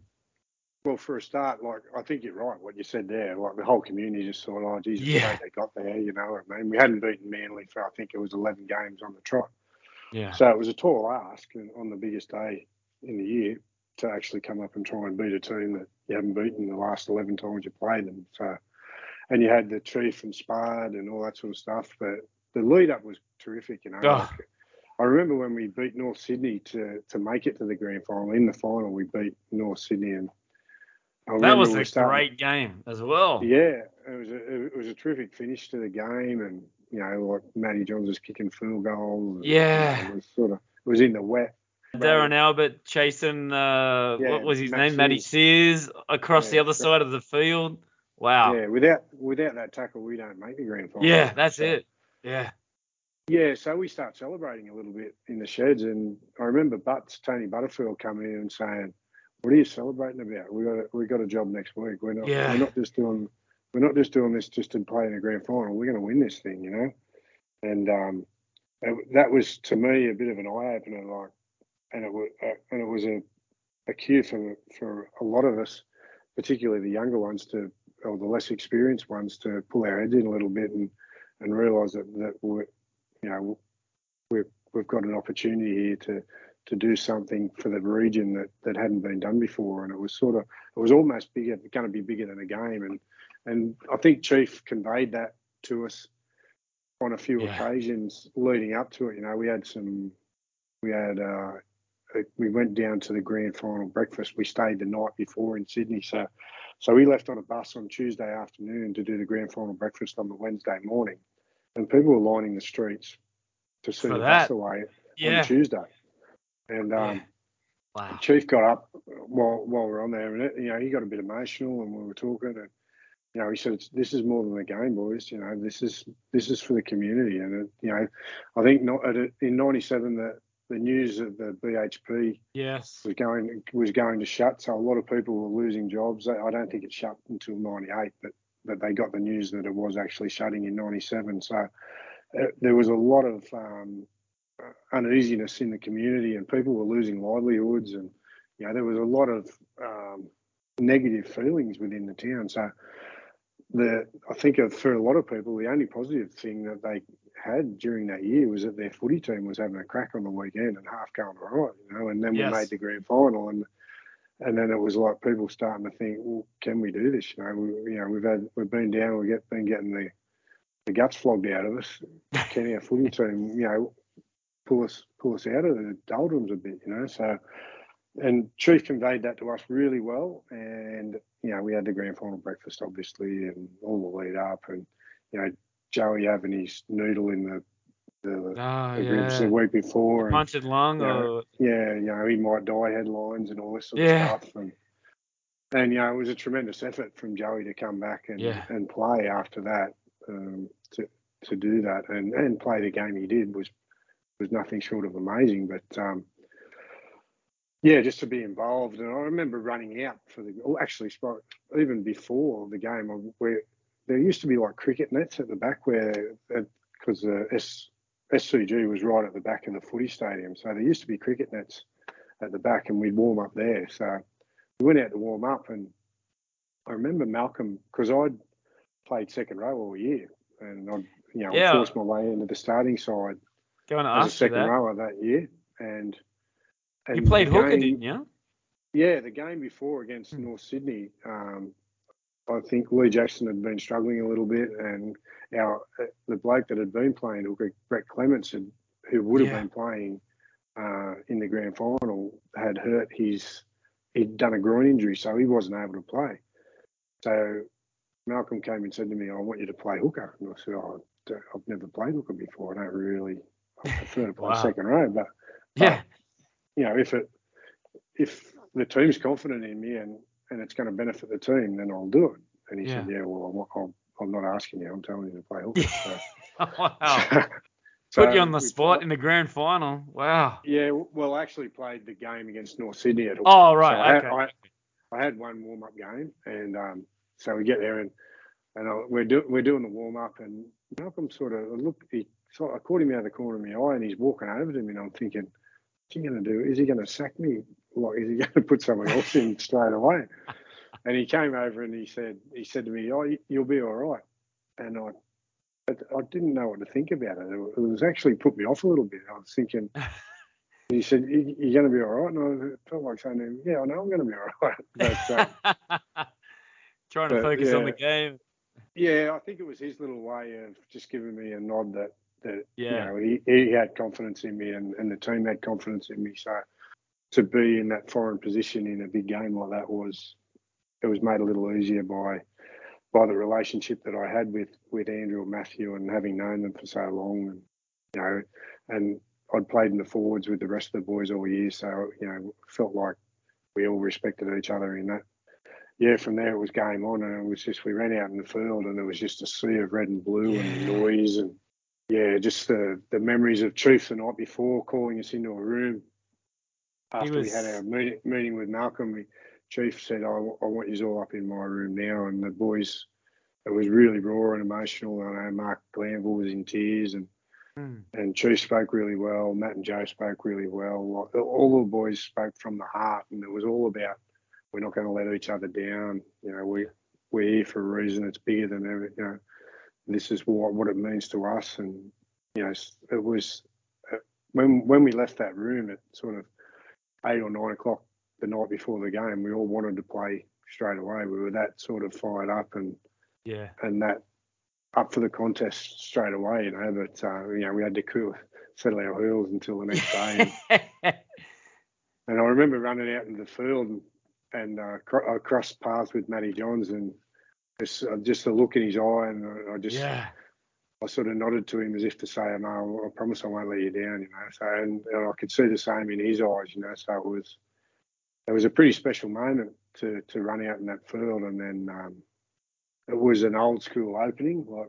Well, for a start, like I think you're right. What you said there, like the whole community just thought, "Oh, Jesus, Yeah. they got there." You know what I mean? We hadn't beaten Manly for I think it was 11 games on the trot, Yeah. so it was a tall ask and on the biggest day in the year to actually come up and try and beat a team that you haven't beaten the last 11 times you played them. So, and you had the chief and Spud and all that sort of stuff, but the lead up was terrific. You know, Oh. Like, I remember when we beat North Sydney to to make it to the grand final. In the final, we beat North Sydney, and That was a starting- great game as well. Yeah, it was a it was a terrific finish to the game, and you know, like Matty Johns was kicking field goals. and, you Yeah. know, it was sort of it was in the wet. Darren Albert chasing, uh, Yeah, what was his Matt name? Matty Seers. Across the other side of the field. Wow. Yeah, without without that tackle, we don't make the grand final. Yeah, that's So- it. Yeah. Yeah, so we start celebrating a little bit in the sheds, and I remember Butts, Tony Butterfield coming in and saying, "What are you celebrating about? We got a, we got a job next week. We're not Yeah. we're not just doing we're not just doing this just to play in a grand final. We're going to win this thing, you know." And um, it, that was to me a bit of an eye opener. Like, and it was uh, and it was a, a cue for for a lot of us, particularly the younger ones, to or the less experienced ones, to pull our heads in a little bit and and realise that that we're you know we're we've got an opportunity here to to do something for the region that, that hadn't been done before. And it was sort of, it was almost bigger, going to be bigger than a game. And, and I think Chief conveyed that to us on a few yeah. occasions leading up to it. You know, we had some, we had, uh, we went down to the grand final breakfast. We stayed the night before in Sydney. So, so we left on a bus on Tuesday afternoon to do the grand final breakfast on the Wednesday morning. And people were lining the streets to see the bus away yeah. on Tuesday. And um, yeah. wow. Chief got up while while we are on there, and it, you know he got a bit emotional, and we were talking, and you know he said, "This is more than a game, boys. You know this is this is for the community." And it, you know, I think not at, in '97 that the news of the BHP yes was going was going to shut, so a lot of people were losing jobs. I don't think it shut until '98, but but they got the news that it was actually shutting in '97. So uh, there was a lot of um, uneasiness in the community, and people were losing livelihoods, and you know there was a lot of um, negative feelings within the town. So the I think for a lot of people, the only positive thing that they had during that year was that their footy team was having a crack on the weekend and half going all right, you know. And then yes. we made the grand final, and and then it was like people starting to think, well, can we do this? You know, we, you know, we've had we've been down, we've been getting the the guts flogged out of us. Can our footy team, you know, pull us pull us out of the doldrums a bit, you know. So, and Chief conveyed that to us really well, and you know we had the grand final breakfast obviously, and all the lead up, and you know Joey having his noodle in the the, oh, the yeah. the week before, punctured lung, you know, yeah, you know he might die headlines and all this sort yeah. of stuff, and and you know it was a tremendous effort from Joey to come back and yeah. and play after that. Um, to to do that and, and play the game he did was was nothing short of amazing. But um, yeah, just to be involved. And I remember running out for the, oh, actually, even before the game, where there used to be like cricket nets at the back where, because the S, SCG was right at the back of the footy stadium. So there used to be cricket nets at the back and we'd warm up there. So we went out to warm up and I remember Malcolm, because I'd played second row all year and I'd, you know, yeah. forced my way into the starting side Going to ask as a second that. rower that year, and, and you played hooker, game, didn't you? Yeah, the game before against hmm. North Sydney, um, I think Lee Jackson had been struggling a little bit, and our the bloke that had been playing hooker, Brett Clements, had, who would have yeah. been playing uh, in the grand final, had hurt his he'd done a groin injury, so he wasn't able to play. So Malcolm came and said to me, "I want you to play hooker," and I said, "Oh, I've never played hooker before. I don't really I prefer to play wow. second row, but, but yeah, you know, if it if the team's confident in me and and it's going to benefit the team, then I'll do it. And he yeah. said, yeah, well, I'm, I'm, not asking you. I'm telling you to play hooker. So, wow. so, Put you on the spot in the grand final. Wow. Yeah, well, I actually played the game against North Sydney at hooker. Oh, right. So okay. I, had, I, I, had one warm up game, and um, so we get there and and I, we're doing we're doing the warm up, and Malcolm sort of look. He so I caught him out of the corner of my eye, and he's walking over to me, and I'm thinking, what's he going to do? Is he going to sack me? Like, is he going to put someone else in straight away? And he came over and he said, he said to me, "Oh, you'll be all right." And I, I didn't know what to think about it. It was actually put me off a little bit. I was thinking. He said, "You're going to be all right," and I felt like saying to him, "Yeah, I know I'm going to be all right." But, uh, Trying to but, focus yeah. on the game. Yeah, I think it was his little way of just giving me a nod that that yeah. you know he, he had confidence in me and, and the team had confidence in me. So to be in that foreign position in a big game like that was it was made a little easier by by the relationship that I had with with Andrew and Matthew and having known them for so long and you know and I'd played in the forwards with the rest of the boys all year so you know felt like we all respected each other in that yeah, from there it was game on, and it was just we ran out in the field, and there was just a sea of red and blue yeah. and noise, and yeah, just the the memories of truth the night before calling us into a room after was... we had our meeting, meeting with Malcolm. We, Chief said, I, I want you all up in my room now. And the boys, it was really raw and emotional. I know Mark Glanville was in tears and Mm. And Chief spoke really well. Matt and Joe spoke really well. All the boys spoke from the heart, and it was all about we're not going to let each other down. You know, we we're here for a reason. It's bigger than ever. You know, this is what what it means to us. And you know, it was when when we left that room it sort of eight or nine o'clock the night before the game, we all wanted to play straight away. We were that sort of fired up and yeah, and that up for the contest straight away, you know. But uh, you know, we had to cool, settle our heels until the next day. And, and, I remember running out in the field and, and uh, I crossed paths with Matty Johns and just, uh, just the look in his eye, and I, I just. Yeah. I sort of nodded to him as if to say, "No, I promise I won't let you down," you know. So, and, and I could see the same in his eyes, you know. So it was, it was a pretty special moment to to run out in that field, and then um, it was an old school opening. Like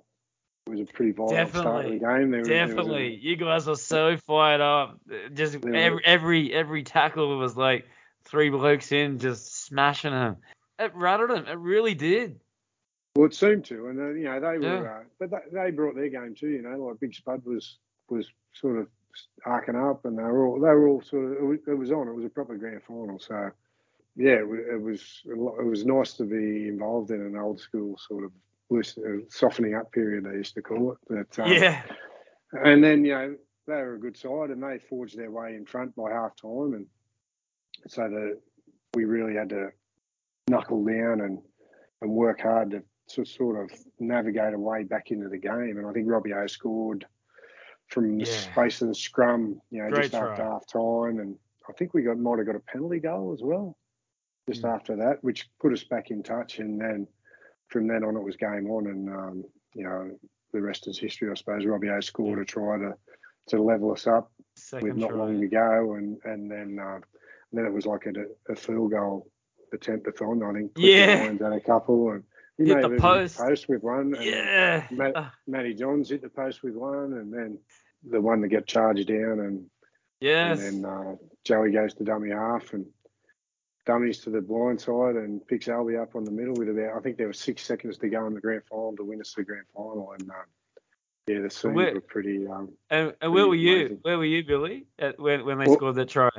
it was a pretty violent definitely, start of the game. There, definitely, there a, you guys were so fired up. Just every, every every tackle was like three blokes in, just smashing them. It rattled them. It really did. Well, it seemed to, and uh, you know they were, yeah. uh, but they, they, brought their game too. You know, like Big Spud was was sort of arcing up, and they were all they were all sort of it was, it was on. It was a proper grand final, so yeah, it was it was nice to be involved in an old school sort of uh, softening up period they used to call it. But, um, yeah. And then you know they were a good side and they forged their way in front by half time, and so that we really had to knuckle down and and work hard to, to sort of navigate a way back into the game. And I think Robbie O scored from the yeah. space of the scrum, you know, Great just try. after half time, and I think we got might have got a penalty goal as well just mm. after that, which put us back in touch. And then from then on, it was game on, and um, you know the rest is history, I suppose. Robbie O scored a try to to level us up Second with not try. long to go, and and then uh, then it was like a, a field goal attempt on. I think yeah, and a couple, and he hit the post. the post with one. yeah, Matt, uh. Matty Johns hit the post with one, and then the one that get charged down, and yes, and then uh, Joey goes to dummy half, and dummies to the blind side and picks Albie up on the middle with about I think there were six seconds to go in the grand final to win us the grand final and um, yeah the scenes where, were pretty um and, and where were you where were you Billy at, when when they well, scored the try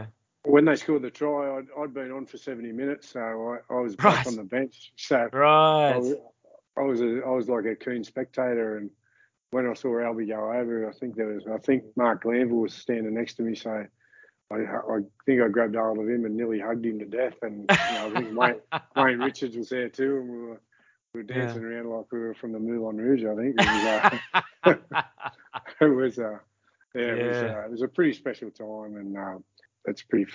when they scored the try I'd, I'd been on for 70 minutes so I, I was right. back on the bench so right I was, I was a, I was like a keen spectator and when I saw Albie go over I think there was I think Mark Glanville was standing next to me so I, I, think I grabbed hold of him and nearly hugged him to death. And you know, I think Wayne, Wayne, Richards was there too, and we were, we were dancing yeah. around like we were from the Moulin Rouge. I think it was. Uh, it was uh, yeah, yeah. It, was, uh, it was a pretty special time, and uh, it's pretty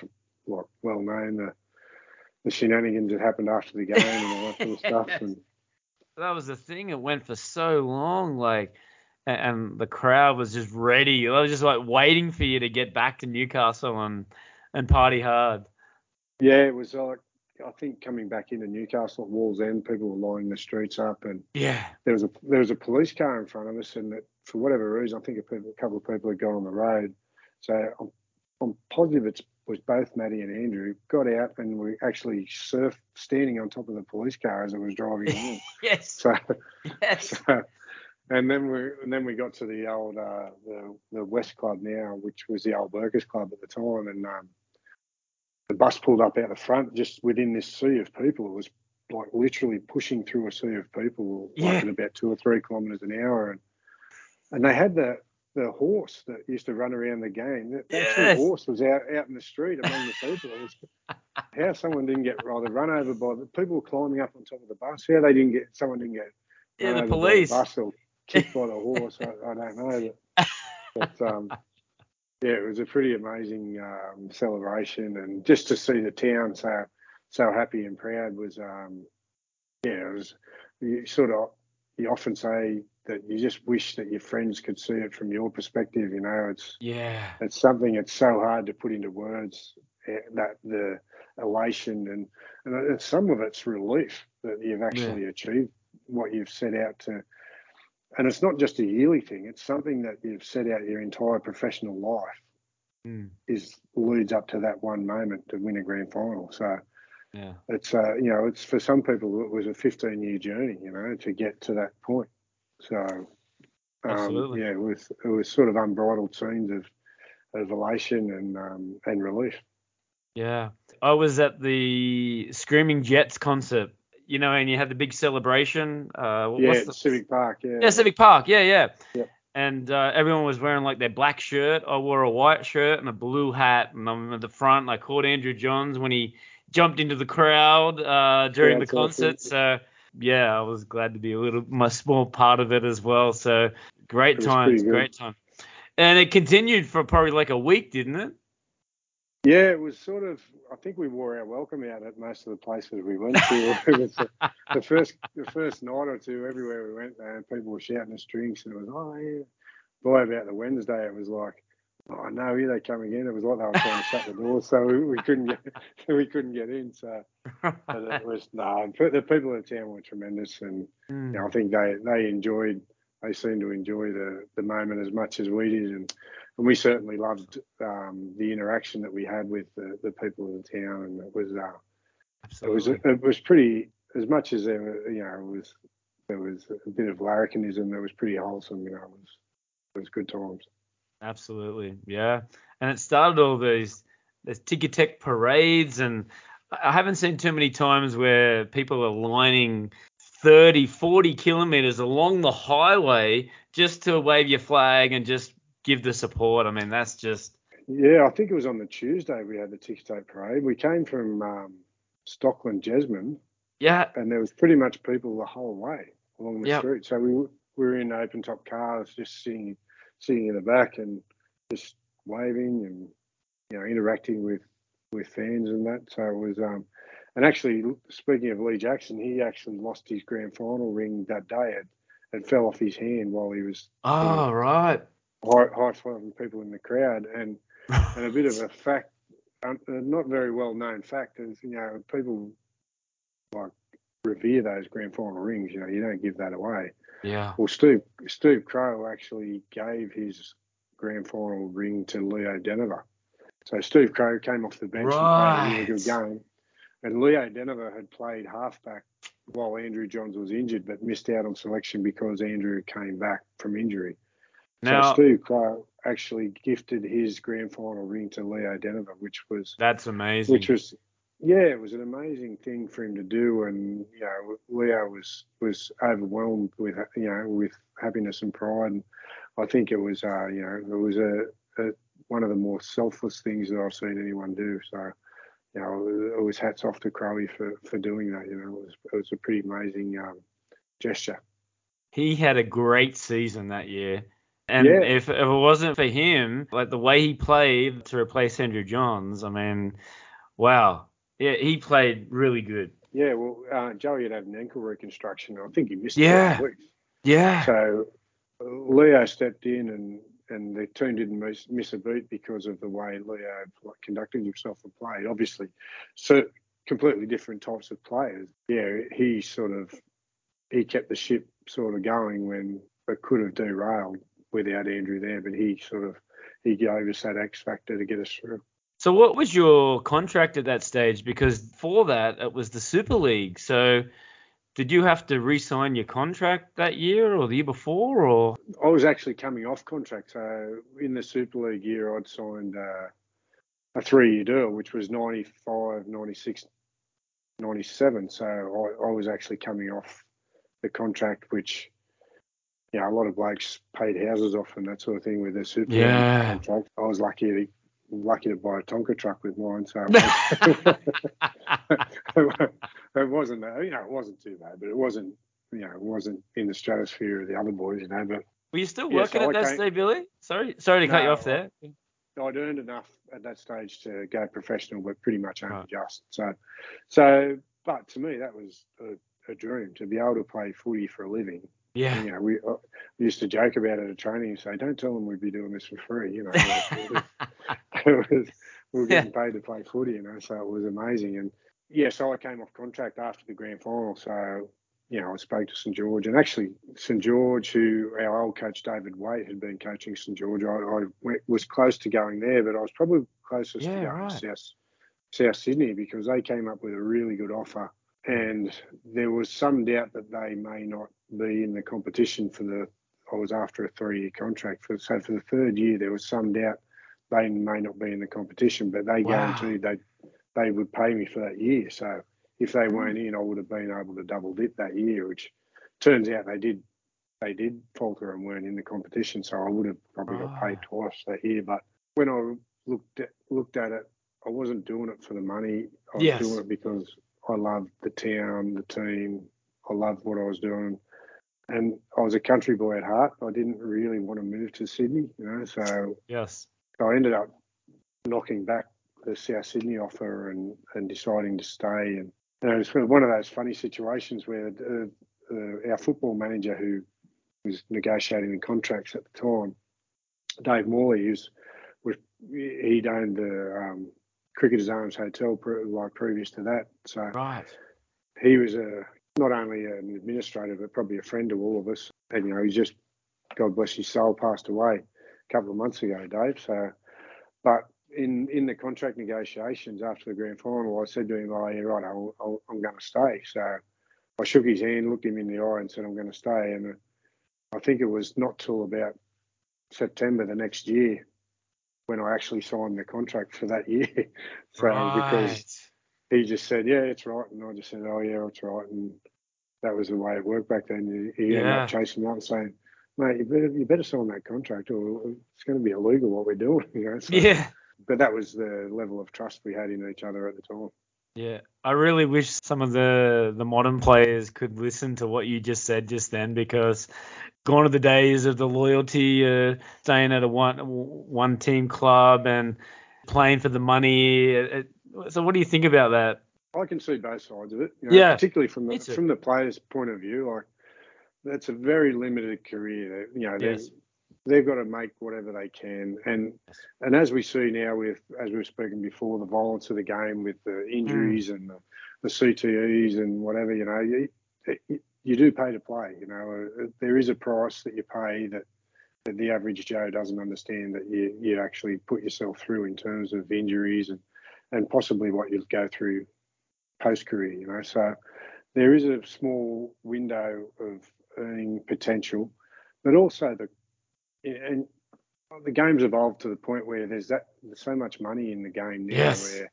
like, well known the the shenanigans that happened after the game and all that sort of stuff. And that was the thing. It went for so long, like and the crowd was just ready. They was just like waiting for you to get back to Newcastle and and party hard. Yeah, it was like I think coming back into Newcastle at Wallsend, people were lining the streets up, and yeah, there was a there was a police car in front of us, and that for whatever reason, I think a, people, a couple of people had gone on the road. So I'm, I'm positive it was both Matty and Andrew got out and we actually surfed standing on top of the police car as it was driving along. yes. So, yes. So, and then we and then we got to the old uh, the the West Club now, which was the old Workers Club at the time, and um, the bus pulled up out the front just within this sea of people. It was like literally pushing through a sea of people, yeah. like at about two or three kilometres an hour, and and they had the the horse that used to run around the game. That yes. horse was out, out in the street among the people. Was, how someone didn't get either run over by the people were climbing up on top of the bus. How they didn't get someone didn't get yeah the police. The bus or kicked by the horse. I, I, don't know, but, but um, yeah, it was a pretty amazing um, celebration, and just to see the town so so happy and proud was um, yeah, it was you sort of you often say that you just wish that your friends could see it from your perspective. You know, it's yeah, it's something it's so hard to put into words. Eh, that the elation and and some of it's relief that you've actually yeah. achieved what you've set out to and it's not just a yearly thing; it's something that you've set out your entire professional life. Mm. Is leads up to that one moment to win a grand final. So yeah, it's uh, you know, it's for some people it was a 15 year journey, you know, to get to that point. So Um, yeah, it was it was sort of unbridled scenes of of elation and um, and relief. Yeah. I was at the Screaming Jets concert, you know, and you had the big celebration. Uh, what- yeah, what's the- Civic Park. Yeah, Yeah, Civic Park. Yeah, yeah. Yep. And uh, everyone was wearing like their black shirt. I wore a white shirt and a blue hat, and I'm at the front. And I caught Andrew Johns when he jumped into the crowd uh, during the That's awesome. concert. So yeah, I was glad to be a little my small part of it as well. So great times, great time. And it continued for probably like a week, didn't it? Yeah, it was sort of. I think we wore our welcome out at most of the places we went to. the, the first the first night or two. Everywhere we went, uh, people were shouting us drinks, and it was oh yeah. Boy, about the Wednesday, it was like, oh no, here they come again. It was like they were trying to shut the door, so we, we couldn't get we couldn't get in. So but it was no. the people in town were tremendous, and Mm. you know, I think they they enjoyed. They seemed to enjoy the, the moment as much as we did, and, and we certainly loved um, the interaction that we had with the, the people in the town, and it was uh, it was it was pretty as much as there were, you know it was there was a bit of larrikinism. It was pretty wholesome, you know. It was it was good times. Absolutely, yeah. And it started all these these ticker tape parades, and I haven't seen too many times where people are lining 30, 40 kilometers along the highway just to wave your flag and just give the support. I mean, that's just Yeah, I think it was on the Tuesday we had the Ticker Tape Parade. We came from um, Stockland, Jesmond, yeah, and there was pretty much people the whole way along the Yep. street. So we, we were in open top cars, just sitting sitting in the back and just waving and you know interacting with with fans and that. So it was um and actually speaking of Lee Jackson, he actually lost his grand final ring that day. It, it fell off his hand while he was oh right, high high fiving people in the crowd and and a bit of a fact, um, not very well known fact is, you know, people like revere those grand final rings. You know, you don't give that away. yeah, Well, Steve Steve Crowe actually gave his grand final ring to Leo Dynevor. So Steve Crowe came off the bench and played a really good game. And Leo Dynevor had played halfback while Andrew Johns was injured, but missed out on selection because Andrew came back from injury. Now so Steve Crowe actually gifted his grand final ring to Leo Dynevor, which was that's amazing. which was yeah, it was an amazing thing for him to do, and you know Leo was was overwhelmed with you know with happiness and pride. And I think it was uh, you know it was a, a one of the more selfless things that I've seen anyone do. So you know it was hats off to Crowe for for doing that. You know it was it was a pretty amazing um, gesture. he had a great season that year. And Yeah. if, if it wasn't for him, like the way he played to replace Andrew Johns, I mean, wow. Yeah, he played really good. Yeah, well, uh, Joey had had an ankle reconstruction. I think he missed Yeah. Yeah. So uh, Leo stepped in and, and the team didn't miss, miss a beat because of the way Leo conducted himself and played. Obviously, so completely different types of players. Yeah, he sort of he kept the ship sort of going when it could have derailed without Andrew there, but he sort of he gave us that X factor to get us through. So what was your contract at that stage? Because for that, it was the Super League. So did you have to re-sign your contract that year or the year before, or? I was actually coming off contract. So in the Super League year, I'd signed uh, a three year deal, which was 95, 96, 97. So I, I was actually coming off the contract, which, you know, a lot of blokes paid houses off and that sort of thing with their Super Yeah. League contract. I was lucky to lucky to buy a Tonka truck with mine. So it wasn't, you know, it wasn't too bad, but it wasn't, you know, it wasn't in the stratosphere of the other boys, you know, but Were you still Yeah, working so at I that came- stage, Billy? Sorry, sorry to cut you off there. I'd earned enough at that stage to go professional, but pretty much only Right. just. So, so, but to me, that was a, a dream to be able to play footy for a living. Yeah. You know, we, uh, we used to joke about it at training and say, "Don't tell them we'd be doing this for free." You know, it was, we were getting paid to play footy. You know, so it was amazing. And yeah, so I came off contract after the grand final. So you know, I spoke to St George, and actually St George, who our old coach David Waite had been coaching St George, I, I went, was close to going there, but I was probably closest Yeah, to going right. to South, South Sydney because they came up with a really good offer, and there was some doubt that they may not be in the competition for the I was after a three-year contract. For, so for the third year, there was some doubt they may not be in the competition, but they wow. guaranteed they they would pay me for that year. So if they weren't in, I would have been able to double dip that year, which turns out they did. They did falter and weren't in the competition, so I would have probably got paid ah. twice that year. But when I looked at, looked at it, I wasn't doing it for the money. I was yes. doing it because I loved the town, the team. I loved what I was doing, and I was a country boy at heart. I didn't really want to move to Sydney, you know. So yes, I ended up knocking back the South Sydney offer and and deciding to stay. And you know, it's one of those funny situations where uh, uh, our football manager, who was negotiating the contracts at the time, Dave Morley, who's was he'd owned the um, Cricketers Arms Hotel like previous to that. So right. he was a not only an administrator but probably a friend to all of us. And you know, he just God bless his soul passed away couple of months ago, Dave. So, but in in the contract negotiations after the grand final, I said to him, "Oh, yeah, right, I'll, I'll, I'm going to stay." So I shook his hand, looked him in the eye, and said, "I'm going to stay." And uh, I think it was not till about September the next year when I actually signed the contract for that year. so right. because he just said, "Yeah, it's right," and I just said, "Oh yeah, it's right," and that was the way it worked back then. He yeah. ended up chasing me up and saying, "Mate, you better you better sign that contract, or it's going to be illegal what we're doing." You know. So, yeah. But that was the level of trust we had in each other at the time. Yeah, I really wish some of the the modern players could listen to what you just said just then because gone are the days of the loyalty, uh, staying at a one one team club and playing for the money. So, what do you think about that? I can see both sides of it. You know, yeah, particularly from the from the player's point of view. Like that's a very limited career. You know, yes. they've got to make whatever they can, and and as we see now with as we've spoken before, the violence of the game with the injuries mm. and the, the CTEs and whatever. You know, you, you do pay to play. You know, uh, there is a price that you pay that, that the average Joe doesn't understand that you, you actually put yourself through in terms of injuries and, and possibly what you'll go through post career. You know, so there is a small window of earning potential, but also the and the game's evolved to the point where there's that there's so much money in the game now yes. where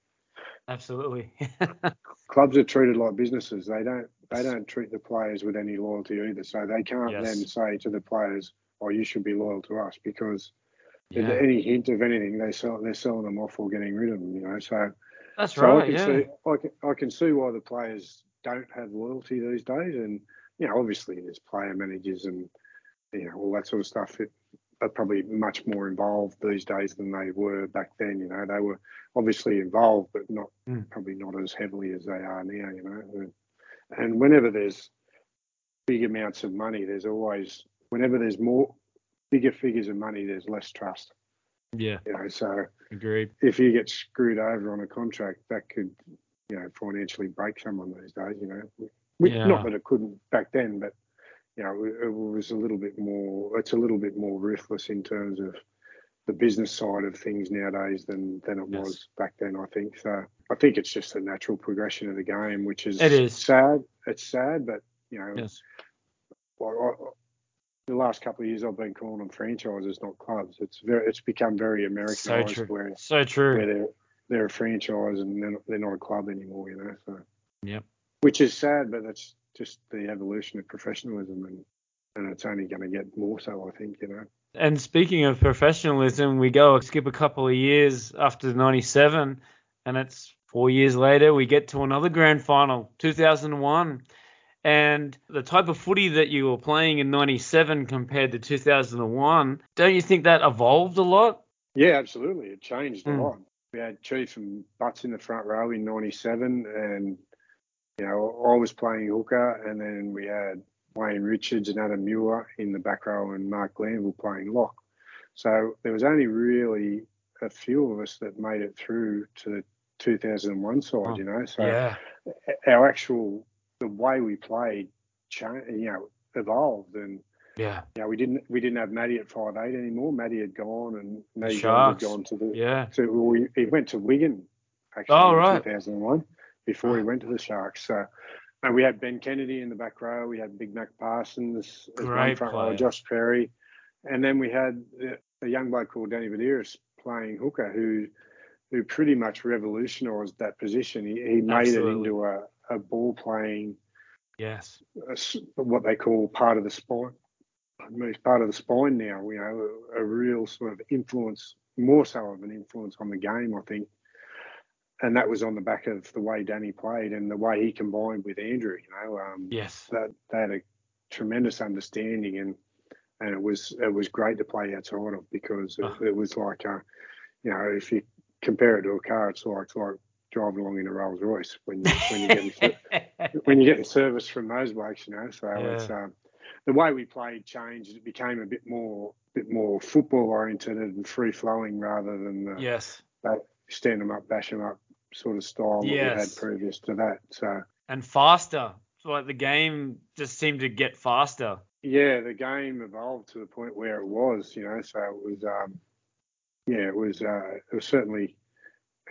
absolutely clubs are treated like businesses. They don't they don't treat the players with any loyalty either. So they can't yes. then say to the players, "Oh, you should be loyal to us," because yeah. any hint of anything, they sell they're selling them off or getting rid of them. You know, so that's so right. I can yeah. see I can, I can see why the players don't have loyalty these days, and you know, obviously there's player managers and you know all that sort of stuff. It, are probably much more involved these days than they were back then. You know, they were obviously involved, but not mm. probably not as heavily as they are now. You know, and whenever there's big amounts of money, there's always, whenever there's more bigger figures of money, there's less trust. Yeah. You know, so agreed. If you get screwed over on a contract, that could, you know, financially break someone these days. You know, yeah. not that it couldn't back then, but you know, it was a little bit more. It's a little bit more ruthless in terms of the business side of things nowadays than than it yes. was back then. I think so. I think it's just a natural progression of the game, which is it is sad. It's sad, but you know, yes. I, the last couple of years I've been calling them franchises, not clubs. It's very it's become very Americanized. So true. Where, so true. Where they're they're a franchise and they're not, they're not a club anymore. You know, so yep. Which is sad, but that's just the evolution of professionalism, and and it's only going to get more so. I think you know. And speaking of professionalism, we go skip a couple of years after '97, and it's four years later we get to another grand final, 2001. And the type of footy that you were playing in '97 compared to 2001, don't you think that evolved a lot? Yeah, absolutely. It changed a hmm. lot. We had Chief and Butts in the front row in '97, and you know I was playing hooker, and then we had Wayne Richards and Adam Muir in the back row and Mark Glanville playing lock. So there was only really a few of us that made it through to the 2001 side, oh, you know. So yeah. our actual the way we played, changed, you know, evolved and yeah, you know, we didn't we didn't have Matty at five eight anymore. Matty had gone and Matty had gone to the yeah. So we, he went to Wigan actually oh, in right. 2001 before he went to the Sharks. So And we had Ben Kennedy in the back row. We had Big Mac Parsons Great front row. Josh Perry, and then we had a young bloke called Danny Buderus playing hooker, who who pretty much revolutionised that position. He, he made Absolutely. it into a, a ball playing, Yes. a what they call part of the spine. I it's part of the spine now. You know, a, a real sort of influence, more so of an influence on the game, I think. And that was on the back of the way Danny played and the way he combined with Andrew. You know, um, Yes. that they had a tremendous understanding and and it was it was great to play outside of because it, Oh. it was like uh, you know if you compare it to a car it's like it's like driving along in a Rolls Royce when you when you're getting when you're getting service from those blokes you know so it's um, the way we played changed it became a bit more bit more football oriented and free flowing rather than the yes. stand them up bash them up sort of style that we had previous to that so And faster. It's like the game just seemed to get faster. Yeah, the game evolved to the point where it was, you know. So it was, um, yeah, it was, uh, it was certainly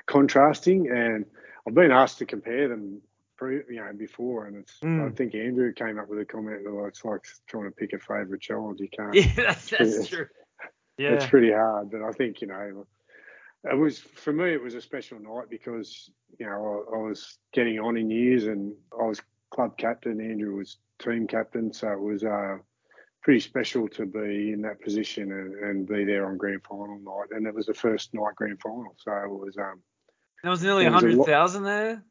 contrasting, and I've been asked to compare them, pre, you know, before, and it's. I Mm. think Andrew came up with a comment that it's like trying to pick a favourite child. You can't. Yeah, that's, that's It's- true. It's pretty hard, but I think you know, it was for me. It was a special night because you know I, I was getting on in years, and I was club captain. Andrew was team captain, so it was uh, pretty special to be in that position and, and be there on grand final night. And it was the first night grand final, so it was um, There was nearly a 100,000 there.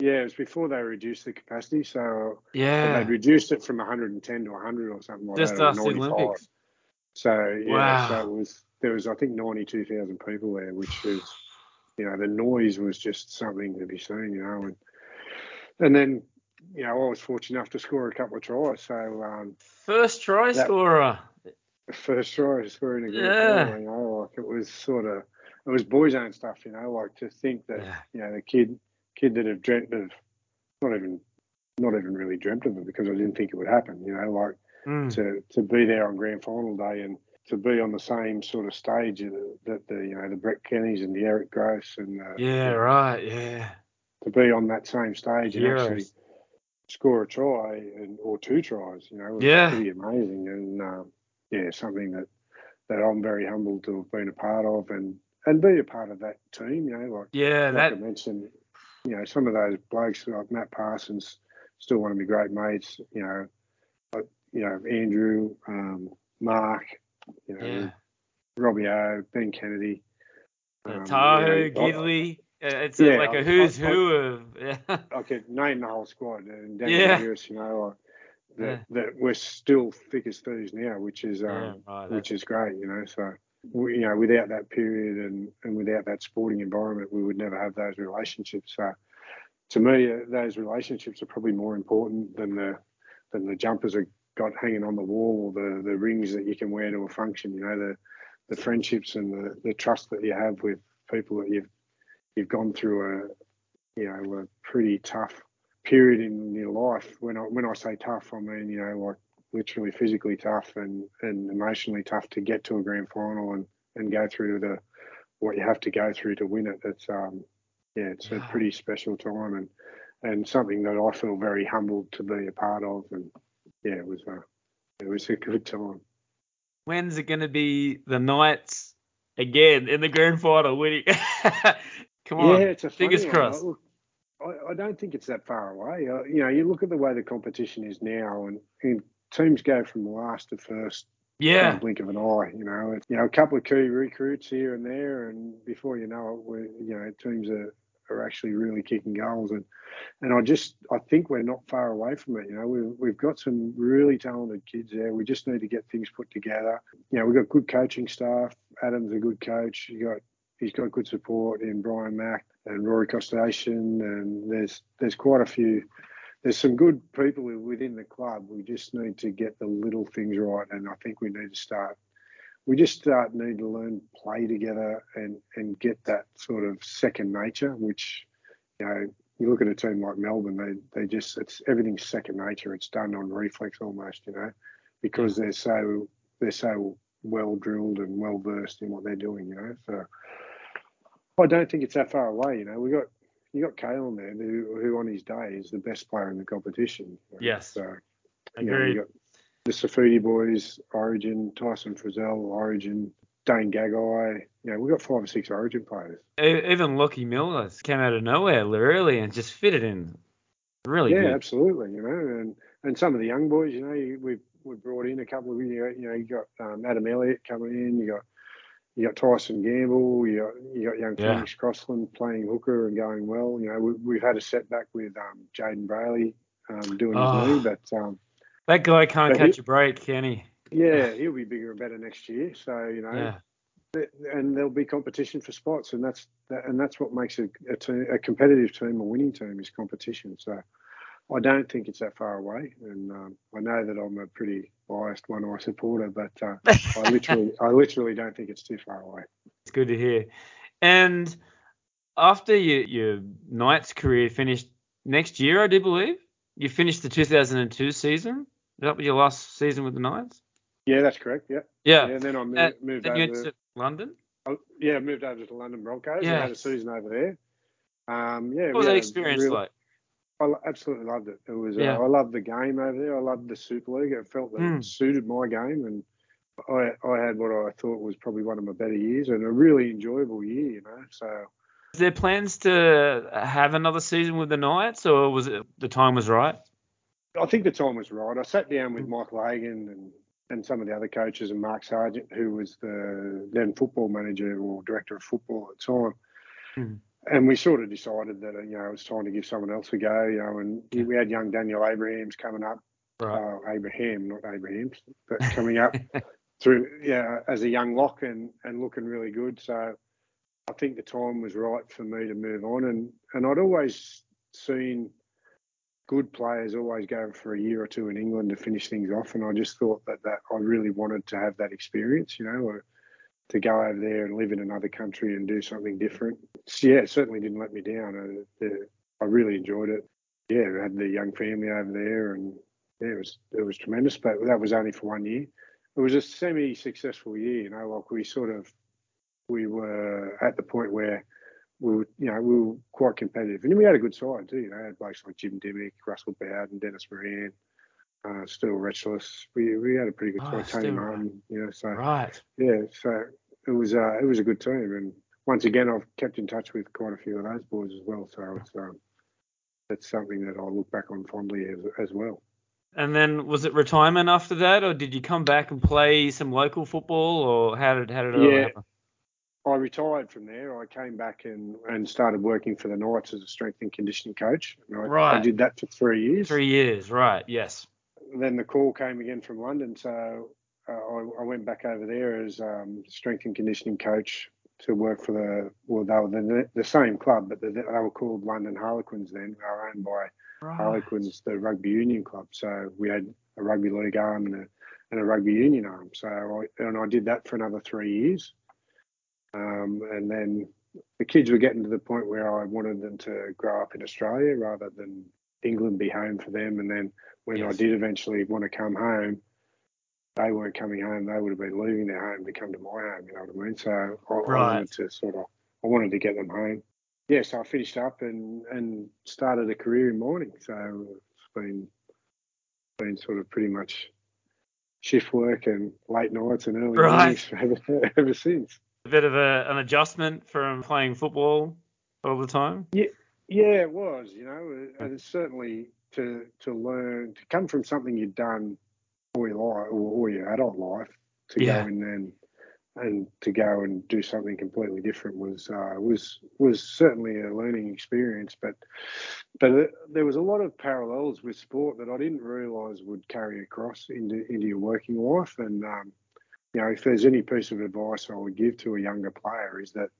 yeah, it was before they reduced the capacity, so Yeah. they'd reduced it from 110 to 100 or something like Just that. or after the Olympics. So yeah, Wow. so it was there was I think 92,000 people there, which was you know the noise was just something to be seen, you know, and and then you know I was fortunate enough to score a couple of tries, so um, First try That- scorer. first try scoring a grand Yeah. final, you know, like it was sort of it was boys' own stuff, you know, like to think that Yeah. you know the kid kid that have dreamt of not even not even really dreamt of it because I didn't think it would happen, you know, like Mm. to to be there on grand final day and to be on the same sort of stage that the you know the Brett Kennys and the Eric Grothe and uh, Yeah, right. Yeah. to be on that same stage and actually score a try and or two tries, you know, was Yeah. pretty amazing and um, yeah, something that that I'm very humbled to have been a part of and and be a part of that team, you know, like Yeah, like I that. mentioned, you know, some of those blokes like Matt Parsons, still one of my great mates. You know, like, you know Andrew, um, Mark, you know, Yeah. Robbie O, Ben Kennedy, Uh, um, Tahu, you know, Gidley. Uh, It's Yeah, a, like I- a who's I- who of. Yeah. I could name the whole squad and Danny Yeah. Harris, you know, like, that, Yeah. that we're still thick as thieves now, which is um, right. which is great, you know. So, we, you know, without that period and, and without that sporting environment, we would never have those relationships. So, to me, uh, those relationships are probably more important than the than the jumpers are got hanging on the wall or the, the rings that you can wear to a function. You know, the the friendships and the, the trust that you have with people that you've you've gone through a you know a pretty tough period in your life. When I when I say tough, I mean you know like literally physically tough and, and emotionally tough to get to a grand final and, and go through the what you have to go through to win it. It's um yeah, it's Yeah. a pretty special time and and something that I feel very humbled to be a part of and yeah, it was a it was a good time. When's it going to be the Knights again in the grand final winning? Come on. yeah, it's a fingers one. crossed. Look, I, I don't think it's that far away. Uh, you know, you look at the way the competition is now, and, and teams go from last to first in Yeah. the blink of an eye. You know, it's, you know, a couple of key recruits here and there, and before you know it, we're, you know teams are, are actually really kicking goals, and and I just I think we're not far away from it. You know, we've we've got some really talented kids there. We just need to get things put together. You know, we've got good coaching staff. Adam's a good coach. You got he's got good support in Brian Mack and Rory Kostjasyn, and there's there's quite a few there's some good people within the club. We just need to get the little things right, and I think we need to start. We just start need to learn play together and and get that sort of second nature. Which you know, you look at a team like Melbourne, they they just it's everything's second nature. It's done on reflex almost, you know, because mm. they're so they're so well drilled and well versed in what they're doing, you know. So I don't think it's that far away. You know, we got you got Kalyn there, who, who on his day is the best player in the competition. Yes. So Agreed. you, know, you got the Saifiti boys, Origin, Tyson Frizell, Origin, Dane Gagai. You know, we've got five or six Origin players. Even Lockie Miller came out of nowhere early and just fitted in really yeah, good. absolutely. You know, and and some of the young boys, you know, we've we brought in a couple of you know, you know you got um, Adam Elliott coming in, you got you got Tyson Gamble, you got you got young Yeah. Phoenix Crossland playing hooker and going well. You know, we, we've had a setback with um, Jayden Brailey um, doing Oh. his knee, but um, That guy can't But he- catch a break, can he? yeah, he'll be bigger and better next year. So you know, Yeah. th- and there'll be competition for spots, and that's that, and that's what makes a, a, team, a competitive team a winning team is competition. So I don't think it's that far away, and um, I know that I'm a pretty biased one eye supporter, but uh, I literally I literally don't think it's too far away. It's good to hear. And after your, your Knights career finished next year, I do believe, you finished the 2002 season. That your last season with the Knights? Yeah, that's correct. Yeah, Yeah. yeah. And then I moved, Uh, moved over. To, London. oh, yeah, moved over to the London Broncos. Yeah. and had a season over there. Um, yeah, What was that experience real- like? I absolutely loved it. It was. Yeah. Uh, I loved the game over there. I loved the Super League. It felt that Mm. it suited my game, and I I had what I thought was probably one of my better years and a really enjoyable year. You know, so Is there plans to have another season with the Knights, or was it the time was right? I think the time was right. I sat down with Michael Hagan and, and some of the other coaches and Mark Sargent, who was the then football manager or director of football at the time. Mhm. And we sort of decided that you know it was time to give someone else a go. You know, and we had young Daniel Abrahams coming up, Right. uh, Abraham, not Abrahams, but coming up through yeah as a young lock and and looking really good. So I think the time was right for me to move on. And and I'd always seen good players always go for a year or two in England to finish things off. And I just thought that, that I really wanted to have that experience, you know, to go over there and live in another country and do something different. So, yeah, it certainly didn't let me down. Uh, the, I really enjoyed it. Yeah, I had the young family over there, and yeah, it was it was tremendous. But that was only for one year. It was a semi-successful year, you know. Like we sort of we were at the point where we were, you know, we were quite competitive, and we had a good side too. You know, had blokes like Jim Dymock, Russell Bawden, Dennis Moran, uh, Steele Retchless. We we had a pretty good Oh, side. Tony Martin, you know. So Right. yeah, so it was uh, it was a good team, and once again, I've kept in touch with quite a few of those boys as well. So it's um, it's something that I'll look back on fondly as, as well. And then was it retirement after that, or did you come back and play some local football, or how did how did it all Yeah. happen? I retired from there. I came back and, and started working for the Knights as a strength and conditioning coach. And I, I did that for three years. Three years, right? Yes. Then the call came again from London, so uh, I, I went back over there as um, strength and conditioning coach to work for the well, they were the, the same club, but the, they were called London Harlequins. Then they were owned by Right. Harlequins, the rugby union club. So we had a rugby league arm and a, and a rugby union arm. So I, and I did that for another three years. Um, and then the kids were getting to the point where I wanted them to grow up in Australia rather than England be home for them. And then when I did eventually want to come home, they weren't coming home. They would have been leaving their home to come to my home. You know what I mean? So I, I wanted to sort of, I wanted to get them home. Yeah, so I finished up and, and started a career in mining. So it's been been sort of pretty much shift work and late nights and early Right. mornings ever, ever since. A bit of a, an adjustment from playing football all the time. Yeah, yeah, it was. You know, and it's certainly to to learn to come from something you've done all your life or all your adult life to Yeah. go in and and to go and do something completely different was uh, was was certainly a learning experience. But but it, there was a lot of parallels with sport that I didn't realise would carry across into into your working life. And um, you know, if there's any piece of advice I would give to a younger player is that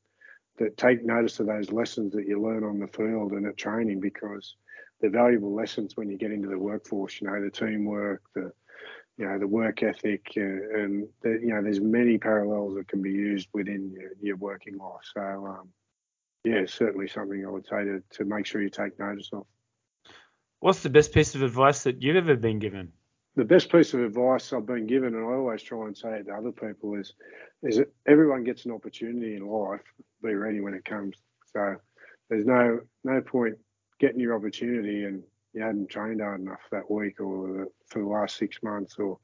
that take notice of those lessons that you learn on the field and at training because they're valuable lessons when you get into the workforce. You know, the teamwork, the you know the work ethic, uh, and the, you know there's many parallels that can be used within your, your working life. So um, yeah, certainly something I would say to to make sure you take notice of. What's the best piece of advice that you've ever been given? The best piece of advice I've been given, and I always try and say it to other people, is is that everyone gets an opportunity in life. Be ready when it comes. So there's no no point getting your opportunity and you hadn't trained hard enough that week or for the last six months or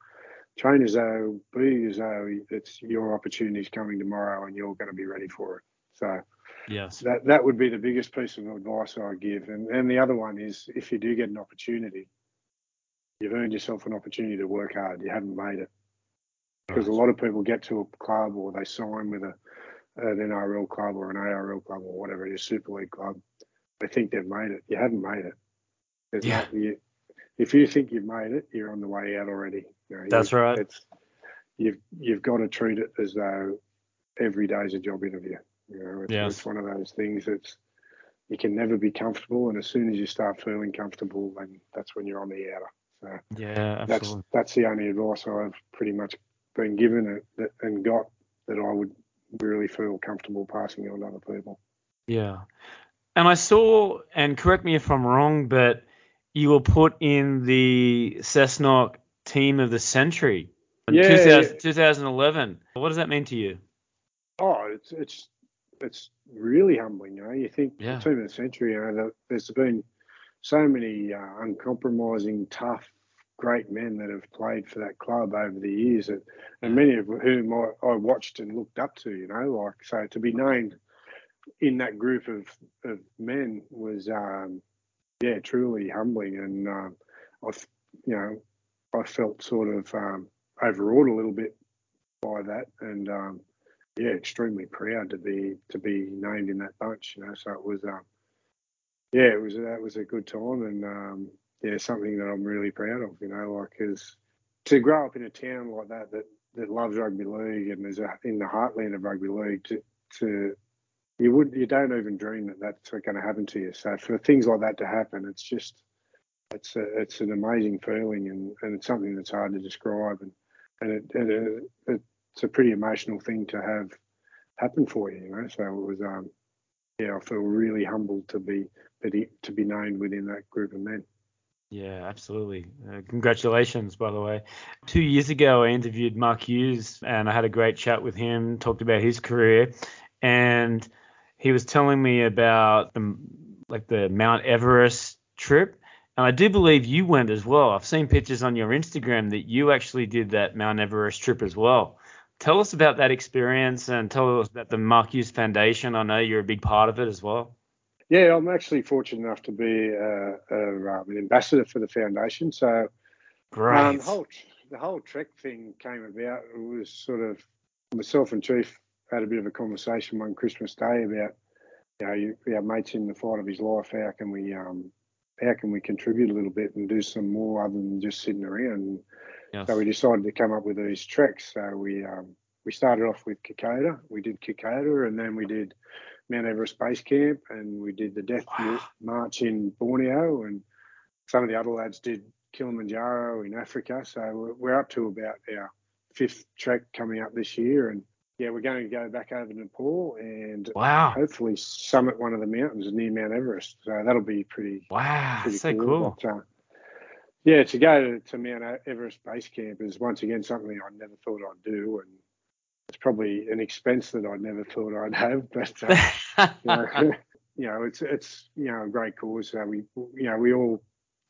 train as though be as though it's your opportunity is coming tomorrow and you're going to be ready for it. So yes, that that would be the biggest piece of advice I give. And and the other one is if you do get an opportunity, you've earned yourself an opportunity to work hard. You haven't made it because a lot of people get to a club or they sign with a an NRL club or an ARL club or whatever it is, Super League club. They think they've made it. You haven't made it. There's yeah. you, if you think you've made it, you're on the way out already. You know, That's right. It's, you've you've got to treat it as though every day is a job interview. You know, it's, yes. it's one of those things that's you can never be comfortable, and as soon as you start feeling comfortable, then that's when you're on the outer. So yeah, absolutely. that's that's the only advice I've pretty much been given and got that I would really feel comfortable passing on to other people. Yeah. And I saw, and correct me if I'm wrong, but you were put in the Cessnock team of the century in yeah, 2000, 2011. What does that mean to you? Oh, it's it's it's really humbling. You know, you think yeah. the team of the century. You know, there's been so many uh, uncompromising, tough, great men that have played for that club over the years, and, and many of whom I, I, watched and looked up to. You know, like so to be named in that group of, of men was, um, yeah, truly humbling, and um, I, you know, I felt sort of um, overawed a little bit by that, and um, yeah, extremely proud to be to be named in that bunch. You know, so it was, um, yeah, it was that was a good time, and um, yeah, something that I'm really proud of. You know, like because to grow up in a town like that that that loves rugby league and is in the heartland of rugby league to to you would you don't even dream that that's going to happen to you. So for things like that to happen, it's just it's a, it's an amazing feeling and, and it's something that's hard to describe and and, it, it, it's a pretty emotional thing to have happen for you. You know, so it was um yeah, I feel really humbled to be to be named within that group of men. Yeah, absolutely. Uh, congratulations, by the way. Two years ago, I interviewed Mark Hughes and I had a great chat with him, talked about his career, and he was telling me about the, like the Mount Everest trip. And I do believe you went as well. I've seen pictures on your Instagram that you actually did that Mount Everest trip as well. Tell us about that experience and tell us about the Mark Hughes Foundation. I know you're a big part of it as well. Yeah, I'm actually fortunate enough to be a, a, um, an ambassador for the foundation. So, Great. Um, the whole the whole trek thing came about. It was sort of myself and Chief had a bit of a conversation one Christmas Day about you know you, our mates in the fight of his life. How can we um how can we contribute a little bit and do some more other than just sitting around? Yes. So we decided to come up with these treks. So we um, we started off with Kokoda. We did Kokoda, and then we did Mount Everest Base Camp, and we did the Death wow. March in Borneo, and some of the other lads did Kilimanjaro in Africa. So we're up to about our fifth trek coming up this year, and yeah, we're going to go back over to Nepal and wow. hopefully summit one of the mountains near Mount Everest. So that'll be pretty wow, pretty so cool. cool. But, uh, yeah, to go to, to Mount Everest Base Camp is once again something I never thought I'd do, and it's probably an expense that I never thought I'd have, but uh, you, know, you, know, it's it's you know a great cause. So we you know we all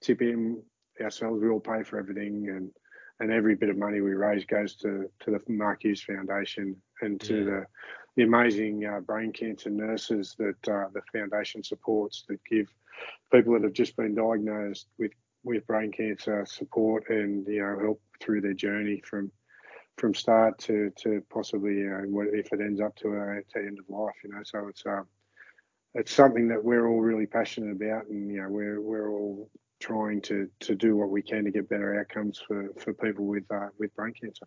tip in ourselves. We all pay for everything, and and every bit of money we raise goes to to the Mark Hughes Foundation and to yeah. the the amazing uh, brain cancer nurses that uh, the foundation supports that give people that have just been diagnosed with with brain cancer support and you know help through their journey from from start to to possibly you know if it ends up to a to end of life you know. So it's um it's something that we're all really passionate about and you know we're we're all trying to to do what we can to get better outcomes for for people with uh, with brain cancer.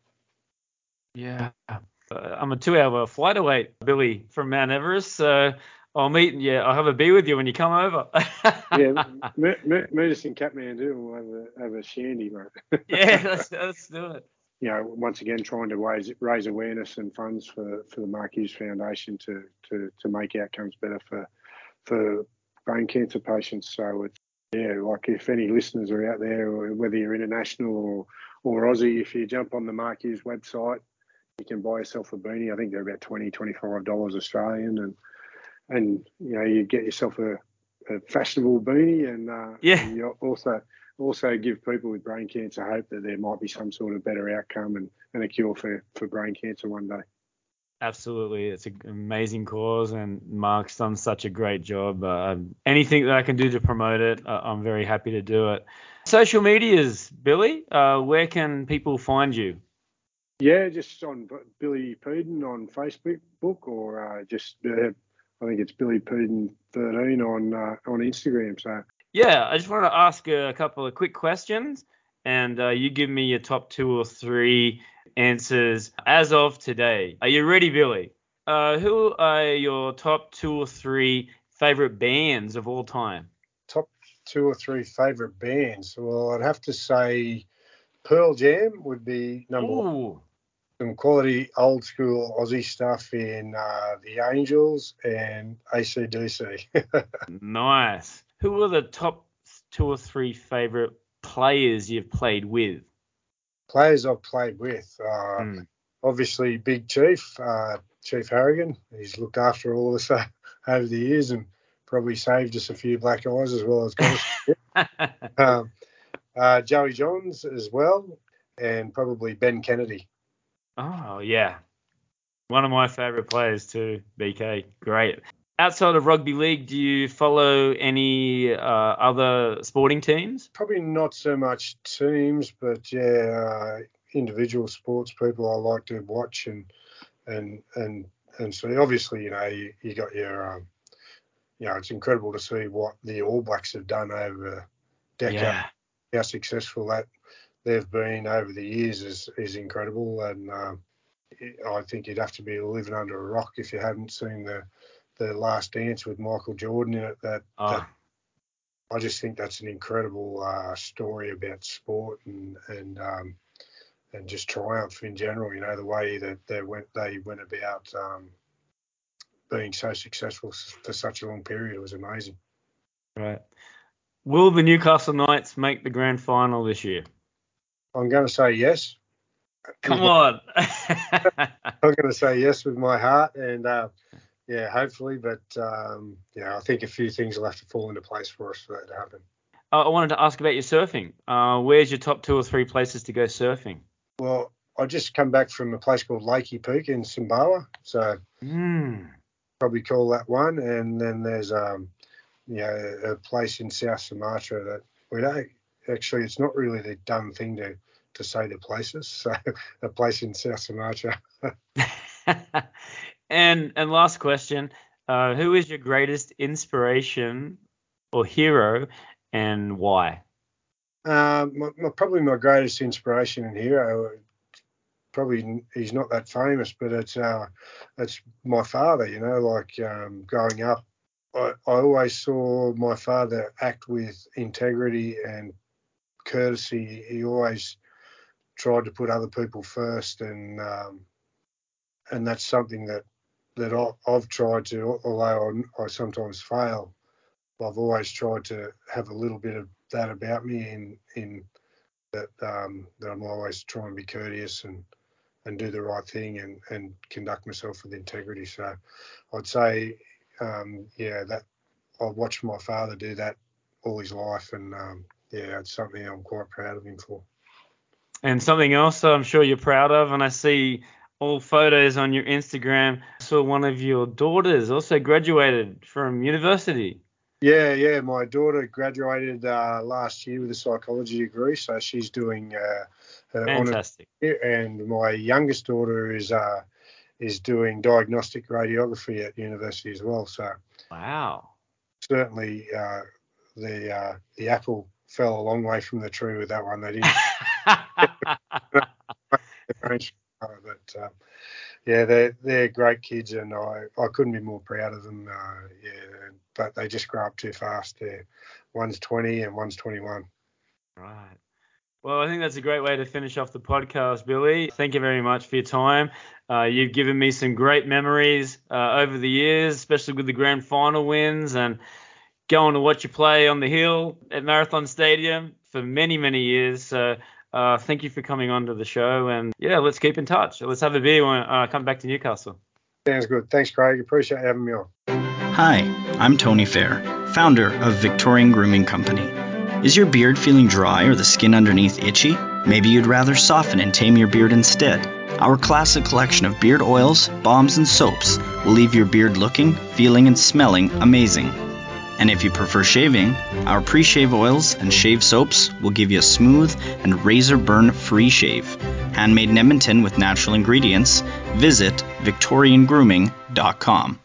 Yeah. Uh, I'm a two hour flight away Billy from Mount Everest so I'll meet you. I'll have a beer with you when you come over. yeah, meet us in Kathmandu and we'll have a, have a shandy, mate. yeah, let's, let's do it you know, once again, trying to raise raise awareness and funds for, for the Mark Hughes Foundation to, to, to make outcomes better for for brain cancer patients. So it's yeah, like if any listeners are out there, whether you're international or or Aussie, if you jump on the Mark Hughes website, you can buy yourself a beanie. I think they're about 20 $25 Australian, and and you know you get yourself a, a fashionable beanie, and, uh, yeah. and you also also give people with brain cancer hope that there might be some sort of better outcome and, and a cure for, for brain cancer one day. Absolutely, it's an amazing cause, and Mark's done such a great job. Uh, anything that I can do to promote it, uh, I'm very happy to do it. Social medias, Billy, uh, where can people find you? Yeah, just on Billy Peden on Facebook book, or uh, just uh, I think it's Billy Peden 13 on uh, on Instagram. So yeah, I just wanted to ask a couple of quick questions, and uh, you give me your top two or three answers as of today. Are you ready, Billy? Uh, who are your top two or three favorite bands of all time? Top two or three favorite bands? Well, I'd have to say Pearl Jam would be number Ooh. one. Some quality old school Aussie stuff in uh, The Angels and ACDC. nice. Who are the top two or three favorite players you've played with? Players I've played with. Uh, mm. Obviously, Big Chief, uh, Chief Harragon. He's looked after all of us uh, over the years and probably saved us a few black eyes as well as um, uh, Joey Johns as well, and probably Ben Kennedy. Oh yeah, one of my favourite players too. BK, great outside of rugby league, do you follow any uh, other sporting teams? Probably not so much teams, but yeah, uh, individual sports people I like to watch and and and and so obviously you know you, you got your um, you know it's incredible to see what the All Blacks have done over decades. Yeah. How successful that they've been over the years is is incredible, and um, I think you'd have to be living under a rock if you hadn't seen the the Last Dance with Michael Jordan in it. That, oh. that I just think that's an incredible uh, story about sport and and um, and just triumph in general. You know the way that they went they went about um, being so successful for such a long period. It was amazing. Right. Will the Newcastle Knights make the grand final this year? I'm going to say yes. Come on. I'm going to say yes with my heart, and uh, yeah, hopefully. But um, yeah, I think a few things will have to fall into place for us for that to happen. Uh, I wanted to ask about your surfing. Uh, where's your top two or three places to go surfing? Well, I just come back from a place called Lakey Peak in Sumbawa, so mm. probably call that one. And then there's um, you know, a place in South Sumatra that we don't actually. It's not really the dumb thing to to say the places. So a place in South Sumatra. And and last question, uh, who is your greatest inspiration or hero, and why? Uh, my, my, probably my greatest inspiration and hero. Probably he's not that famous, but it's uh, it's my father. You know, like um, growing up, I, I always saw my father act with integrity and courtesy. He always tried to put other people first, and um, and that's something that that I, have tried to, although I, I, sometimes fail, I've always tried to have a little bit of that about me in in that um, that I'm always trying to be courteous and and do the right thing and and conduct myself with integrity. So I'd say, um, yeah, that I've watched my father do that all his life, and um, yeah, it's something I'm quite proud of him for. And something else I'm sure you're proud of, and I see all photos on your Instagram. I saw one of your daughters also graduated from university. Yeah, yeah. My daughter graduated uh, last year with a psychology degree, so she's doing uh, fantastic. And my youngest daughter is uh, is doing diagnostic radiography at university as well. So wow, certainly uh, the uh, the apple fell a long way from the tree with that one. They didn't. but uh, yeah, they're they're great kids, and I, I couldn't be more proud of them. Uh, yeah, but they just grow up too fast. There, one's 20 and one's 21. Right. Well, I think that's a great way to finish off the podcast, Billy. Thank you very much for your time. Uh, you've given me some great memories uh, over the years, especially with the grand final wins and going to watch you play on the hill at Marathon Stadium for many, many years. So uh, thank you for coming on to the show. And yeah, let's keep in touch. Let's have a beer when I uh, come back to Newcastle. Sounds good. Thanks, Craig. Appreciate having me on. Hi, I'm Tony Fair, founder of Victorian Grooming Company. Is your beard feeling dry or the skin underneath itchy? Maybe you'd rather soften and tame your beard instead. Our classic collection of beard oils, balms, and soaps will leave your beard looking, feeling, and smelling amazing. And if you prefer shaving, our pre shave oils and shave soaps will give you a smooth and razor burn free shave. Handmade in Edmonton with natural ingredients, visit VictorianGrooming.com.